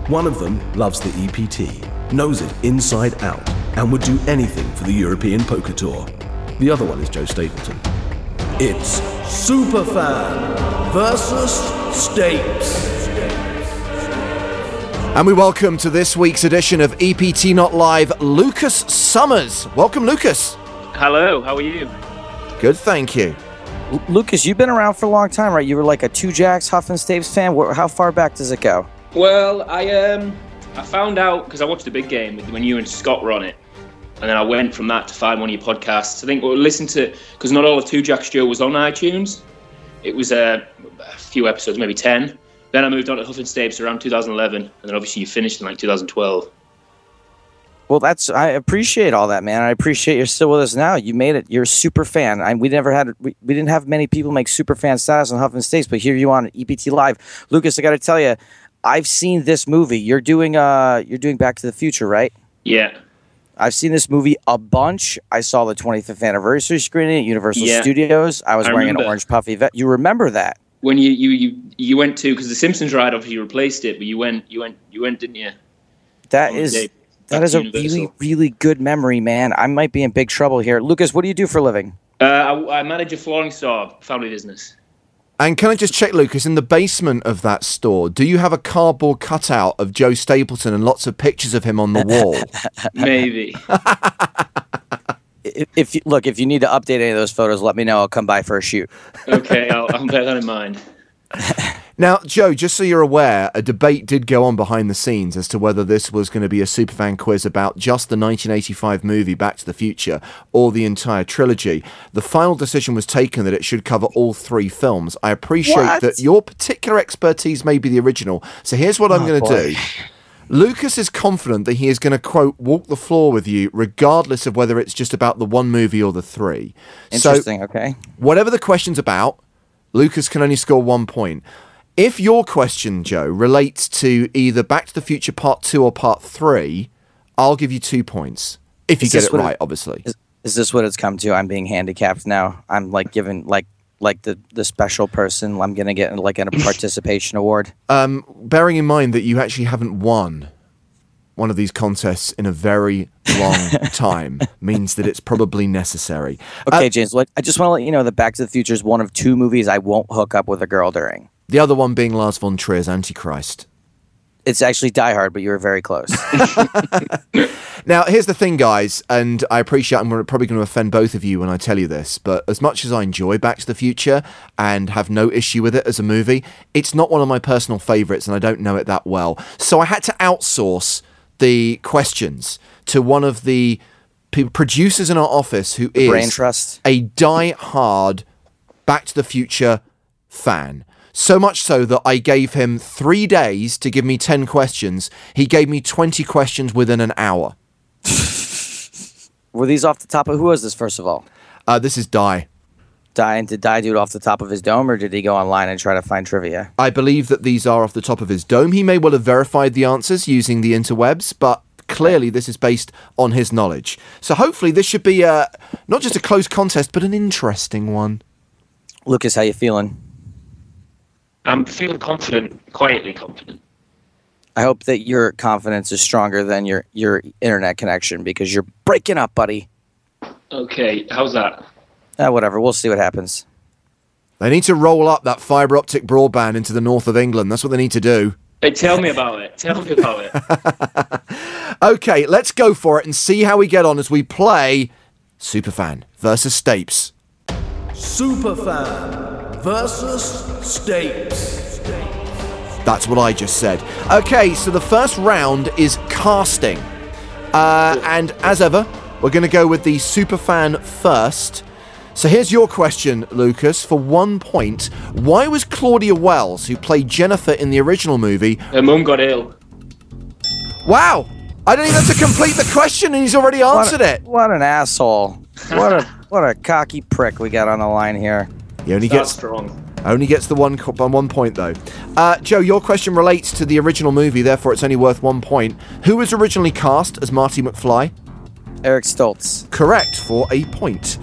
One of them loves the EPT, knows it inside out, and would do anything for the European Poker Tour. The other one is Joe Stapleton. It's Superfan versus Stapes. And we welcome to this week's edition of EPT Not Live Lucas Summers. Welcome, Lucas. Hello, how are you? Good, thank you. L- Lucas, you've been around for a long time, right? You were like a Two Jacks Huff and Stapes fan. How far back does it go? Well, I um, I found out because I watched the big game when you and Scott were on it, and then I went from that to find one of your podcasts. I think we'll listen to because not all of Two Jacks Joe was on iTunes. It was uh, a few episodes, maybe ten. Then I moved on to Huff and Stapes around 2011, and then obviously you finished in like 2012. Well, that's I appreciate all that, man. I appreciate you're still with us now. You made it. You're a super fan. I, we never had we, we didn't have many people make super fan status on Huff and Stapes, but here you on EPT Live, Lucas. I got to tell you, I've seen this movie. You're doing uh you're doing Back to the Future, right? Yeah, I've seen this movie a bunch. I saw the 25th anniversary screening at Universal Yeah. Studios. I was I wearing an orange puffy vest. You remember that? When you you you, you went to because the Simpsons ride obviously replaced it, but you went you went you went didn't you? That On the is day that back is to a really really good memory, man. I might be in big trouble here. Lucas, what do you do for a living? Uh, I, I manage a flooring store, family business. And can I just check, Lucas, in the basement of that store, do you have a cardboard cutout of Joe Stapleton and lots of pictures of him on the wall? Maybe. I- if, if you, look, if you need to update any of those photos, let me know. I'll come by for a shoot. Okay, I'll, I'll bear that in mind. Now, Joe, just so you're aware, a debate did go on behind the scenes as to whether this was going to be a superfan quiz about just the 1985 movie Back to the Future or the entire trilogy. The final decision was taken that it should cover all three films. I appreciate What? that your particular expertise may be the original. So here's what I'm oh, going to do. Lucas is confident that he is going to quote walk the floor with you, regardless of whether it's just about the one movie or the three. So Interesting. okay. whatever the question's about, Lucas can only score one point. If your question, Joe, relates to either Back to the Future Part 2 or Part 3, I'll give you two points. If you Is get it what it- right, obviously. Is, is this what it's come to? I'm being handicapped now. I'm like given like like the the special person. I'm gonna get like a participation award. Um, bearing in mind that you actually haven't won one of these contests in a very long time means that it's probably necessary. Okay, Uh, James. Look, I just want to let you know that Back to the Future is one of two movies I won't hook up with a girl during. the other one being Lars von Trier's Antichrist. It's actually Die Hard, but you were very close. Now, here's the thing, guys, and I appreciate I'm probably going to offend both of you when I tell you this, but as much as I enjoy Back to the Future and have no issue with it as a movie, it's not one of my personal favourites, and I don't know it that well. So I had to outsource the questions to one of the p- producers in our office who is Brain Trust. a die-hard Back to the Future fan. So much so that I gave him three days to give me 10 questions. He gave me 20 questions within an hour. were these off the top of who was this? First of all, Uh, this is Die. Die and did Die do it off the top of his dome, or did he go online and try to find trivia? I believe that these are off the top of his dome. He may well have verified the answers using the interwebs, but clearly this is based on his knowledge. So hopefully this should be uh, not just a close contest, but an interesting one. Lucas, how you feeling? I'm feeling confident, quietly confident. I hope that your confidence is stronger than your your internet connection because you're breaking up, buddy. Okay, how's that? Uh, whatever. We'll see what happens. They need to roll up that fibre optic broadband into the north of England. That's what they need to do. Hey, tell me about it. Tell me about it. Okay, let's go for it and see how we get on as we play Superfan versus Stapes. Superfan versus States. That's what I just said. Okay, so the first round is casting. Uh, and as ever, we're going to go with the superfan first. So here's your question, Lucas, for one point. Why was Claudia Wells, who played Jennifer in the original movie, Her mum got ill. wow! I don't even have to complete the question and he's already answered it. What an asshole! What a what a cocky prick we got on the line here. He only That's gets strong. only gets the one co- one point though. Uh, Joe, your question relates to the original movie, therefore it's only worth one point. Who was originally cast as Marty McFly? Eric Stoltz. Correct for a point.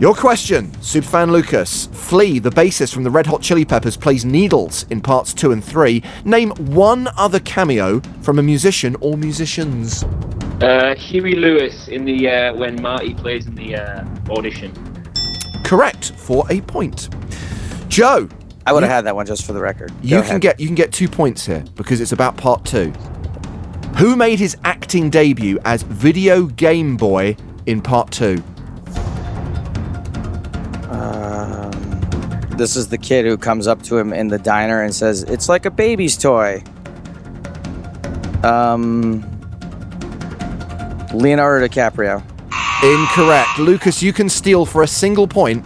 Your question, Superfan Lucas. Flea, the bassist from the Red Hot Chili Peppers, plays Needles in parts two and three. Name one other cameo from a musician or musicians. Uh, Huey Lewis in the uh, when Marty plays in the uh, audition. Correct for a point. Joe, I would have had that one just for the record. you Go can ahead. get you can get two points here because it's about part two. Who made his acting debut as Video Game Boy in part two? This is the kid who comes up to him in the diner and says, "It's like a baby's toy." Um, Leonardo DiCaprio. Incorrect. Lucas, you can steal for a single point.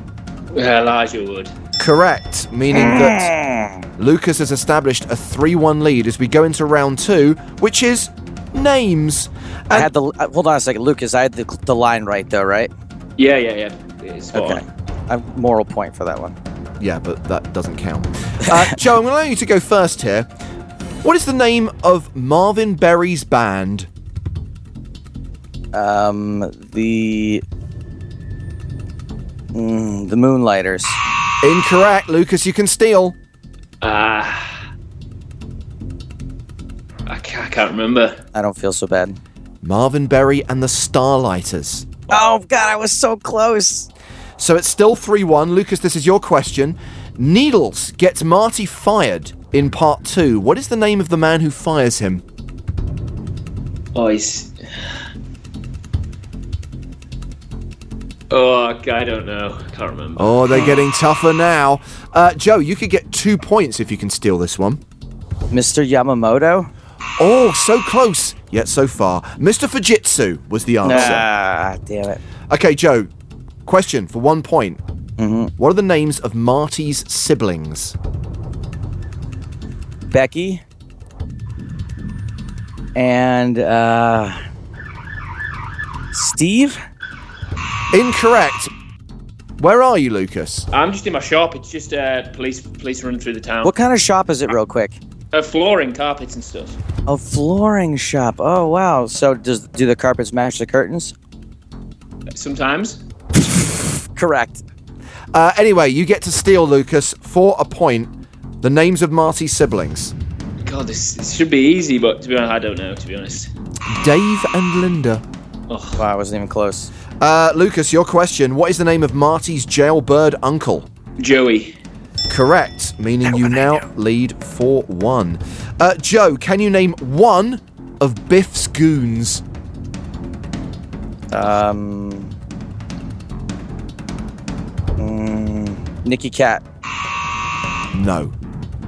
Yeah, Elijah Wood. Correct, meaning that Lucas has established a 3 1 lead as we go into round two, which is names. I had the uh, hold on a second, Lucas. I had the, the line right though, right? Yeah, yeah, yeah. It's spot Okay. on. I moral point for that one. Yeah, but that doesn't count. Uh, Joe, I'm going to allow you to go first here. What is the name of Marvin Berry's band? Um, the mm, the Moonlighters. Incorrect, Lucas, you can steal. Ah. I can't, I can't remember. I don't feel so bad. Marvin Berry and the Starlighters. Oh God, I was so close. So it's still 3 1. Lucas, this is your question. Needles gets Marty fired in part two. What is the name of the man who fires him? Oh, he's. Oh, I don't know. I can't remember. Oh, they're getting tougher now. Uh, Joe, you could get two points if you can steal this one. Mr. Yamamoto? Oh, so close, yet so far. Mr. Fujitsu was the answer. Ah, damn it. Okay, Joe, question for one point. What are the names of Marty's siblings? Becky? And, uh. Steve? Incorrect. Where are you, Lucas? I'm just in my shop. It's just uh, police police running through the town. What kind of shop is it, real quick? Uh, flooring, carpets, and stuff. A flooring shop. Oh, wow. So, does do the carpets match the curtains? Sometimes. Correct. Uh, anyway, you get to steal, Lucas, for a point, the names of Marty's siblings. God, this, this should be easy, but to be honest, I don't know. To be honest. Dave and Linda. Oh, Wow, I wasn't even close. Uh, Lucas, your question. What is the name of Marty's jailbird uncle? Joey. Correct, meaning you now lead 4 1. Uh, Joe, can you name one of Biff's goons? Um. mm, Nikki Cat. No.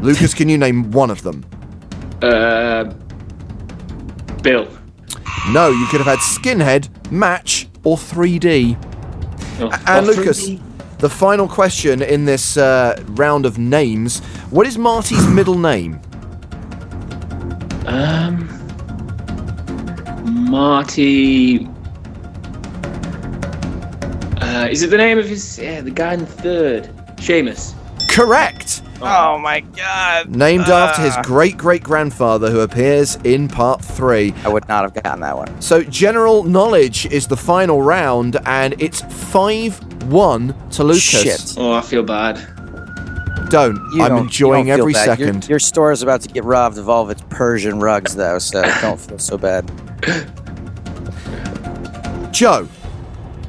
Lucas, can you name one of them? Uh, Bill. No, you could have had Skinhead, Match, or 3D. Oh, And Lucas, 3D. the final question in this uh, round of names what is Marty's middle name? Um, Marty. Uh, is it the name of his? Yeah, the guy in the third. Seamus. Correct! Oh. oh my god. Named after his ah. great great grandfather who appears in part 3. I would not have gotten that one. So, general knowledge is the final round, and it's 5 1 to Lucas. Shit. Oh, I feel bad. Don't. You I'm don't- enjoying don't every bad. Your- second. Your, store is about to get robbed of all of its Persian rugs, though, so don't feel so bad. Joe,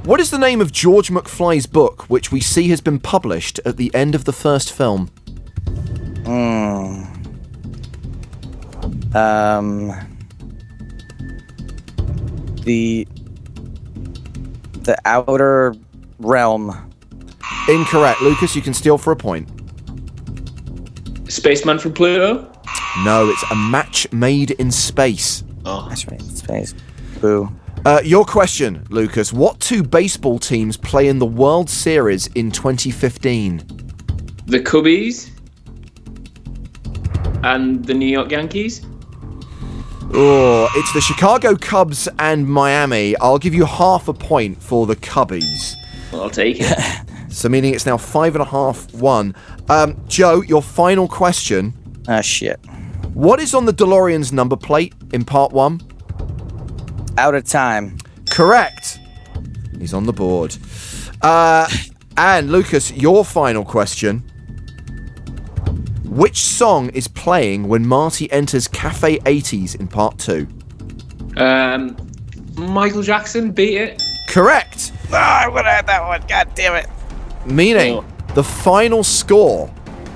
what is the name of George McFly's book, which we see has been published at the end of the first film? Um, the the outer realm. Incorrect. Lucas, you can steal for a point. Spaceman from Pluto. No, it's a match made in space. Oh, That's right. Space. Boo. Uh, your question, Lucas. What two baseball teams play in the World Series in 2015? the Cubbies. And the New York Yankees. Oh, it's the Chicago Cubs and Miami. I'll give you half a point for the Cubbies. Well, I'll take it. So, meaning it's now five and a half, one. Um, Joe, your final question. Ah, shit. What is on the DeLorean's number plate in part one? Out of time. Correct. He's on the board. Uh, and Lucas, your final question. Which song is playing when Marty enters Cafe 80s in part two? Um, Michael Jackson beat it. Correct. Ah, I would have had that one. God damn it. Meaning Oh. the final score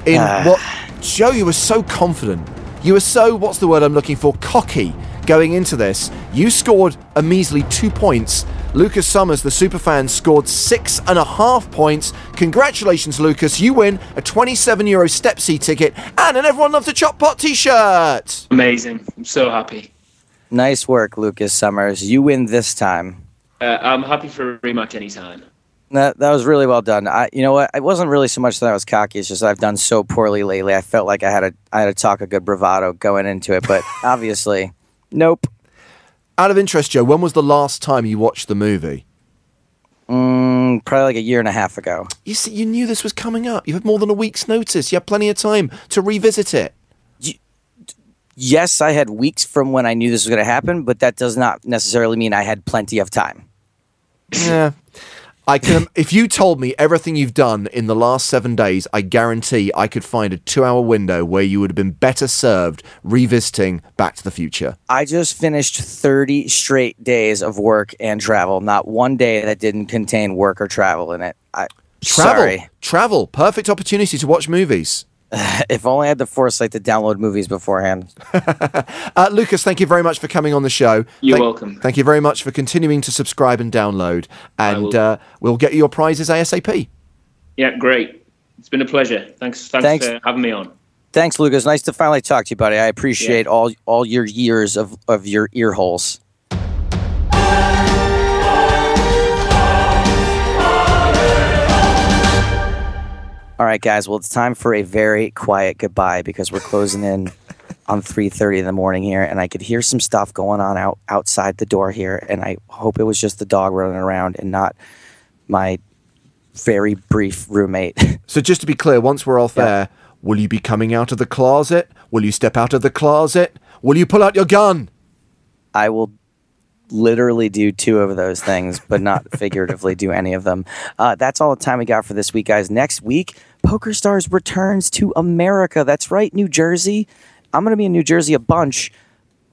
in Ah. what Joe, you were so confident. You were so what's the word I'm looking for? Cocky going into this. You scored a measly two points. Lucas Summers, the superfan, scored six and a half points. Congratulations, Lucas. You win a 27 euro step C ticket and an Everyone Loves a Chop Pot t shirt. Amazing. I'm so happy. Nice work, Lucas Summers. You win this time. Uh, I'm happy for a rematch anytime. That that was really well done. I, you know what? It wasn't really so much that I was cocky. It's just I've done so poorly lately. I felt like I had a I had to talk a good bravado going into it, but obviously, nope. Out of interest, Joe, when was the last time you watched the movie? Mm, probably like a year and a half ago. You see, you knew this was coming up. You had more than a week's notice. You had plenty of time to revisit it. Yes, I had weeks from when I knew this was going to happen, but that does not necessarily mean I had plenty of time. Yeah. I can. If you told me everything you've done in the last seven days, I guarantee I could find a two-hour window where you would have been better served revisiting Back to the Future. I just finished 30 straight days of work and travel. Not one day that didn't contain work or travel in it. I Travel, sorry. travel, perfect opportunity to watch movies. if only I had the foresight to download movies beforehand. Uh, Lucas, thank you very much for coming on the show. You're Thank- welcome. Thank you very much for continuing to subscribe and download. And uh, we'll get you your prizes ASAP. Yeah, great. It's been a pleasure. Thanks, thanks, Thanks. for having me on. Thanks, Lucas. Nice to finally talk to you, buddy. I appreciate all all your years of, of your ear holes. All right, guys. Well, it's time for a very quiet goodbye because we're closing in on 3:30 in the morning here, and I could hear some stuff going on out outside the door here, and I hope it was just the dog running around and not my very brief roommate. So, just to be clear, once we're off Yeah. there, will you be coming out of the closet? Will you step out of the closet? Will you pull out your gun? I will literally do two of those things, but not figuratively do any of them. Uh, that's all the time we got for this week, guys. Next week, Poker Stars returns to America. That's right, New Jersey. I'm going to be in New Jersey a bunch,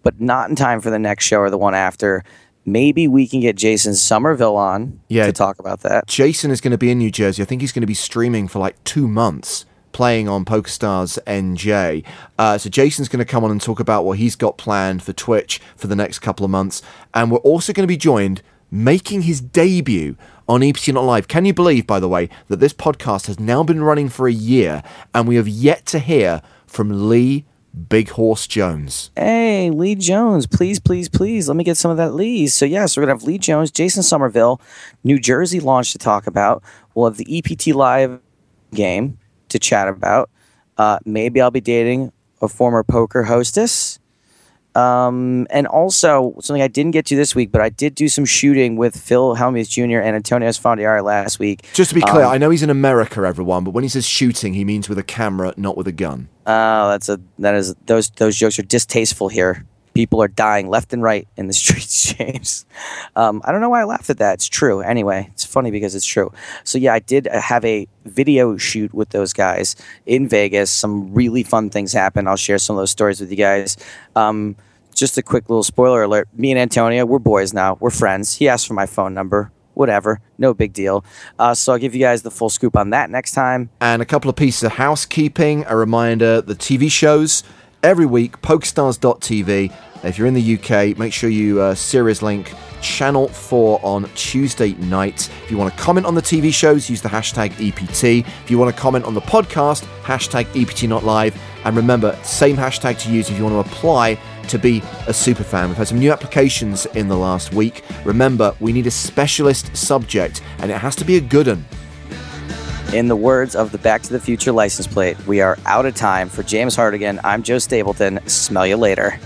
but not in time for the next show or the one after. Maybe we can get Jason Somerville on Yeah. to talk about that. Jason is going to be in New Jersey. I think he's going to be streaming for like two months, playing on PokerStars NJ. Uh, so Jason's going to come on and talk about what he's got planned for Twitch for the next couple of months, and we're also going to be joined making his debut on EPT Not Live. Can you believe, by the way, that this podcast has now been running for a year, and we have yet to hear from Lee Big Horse Jones? Hey, Lee Jones, please, please, please, let me get some of that Lee. So, yes, we're going to have Lee Jones, Jason Somerville, New Jersey launch to talk about. We'll have the EPT Live game to chat about. Uh, maybe I'll be dating a former poker hostess. Um, and also, something I didn't get to this week, but I did do some shooting with Phil Hellmuth Jr. and Antonio Esfandiari last week. Just to be clear, Um, I know he's in America, everyone, but when he says shooting, he means with a camera, not with a gun. Oh, that's a that is those those jokes are distasteful here. People are dying left and right in the streets, James. Um, I don't know why I laughed at that. It's true. Anyway, it's funny because it's true. So yeah, I did uh, have a video shoot with those guys in Vegas. Some really fun things happened. I'll share some of those stories with you guys. Um, just a quick little spoiler alert. Me and Antonio, we're boys now. We're friends. He asked for my phone number. Whatever. No big deal. Uh, so I'll give you guys the full scoop on that next time. And a couple of pieces of housekeeping. A reminder the TV shows every week, PokerStars.tv. If you're in the UK, make sure you uh, series link Channel 4 on Tuesday night. If you want to comment on the TV shows, use the hashtag EPT. If you want to comment on the podcast, hashtag EPT Not Live. And remember, same hashtag to use if you want to apply to be a super fan. We've had some new applications in the last week. Remember, we need a specialist subject, and it has to be a good one. In the words of the Back to the Future license plate, we are out of time. For James Hartigan, I'm Joe Stapleton. Smell you later.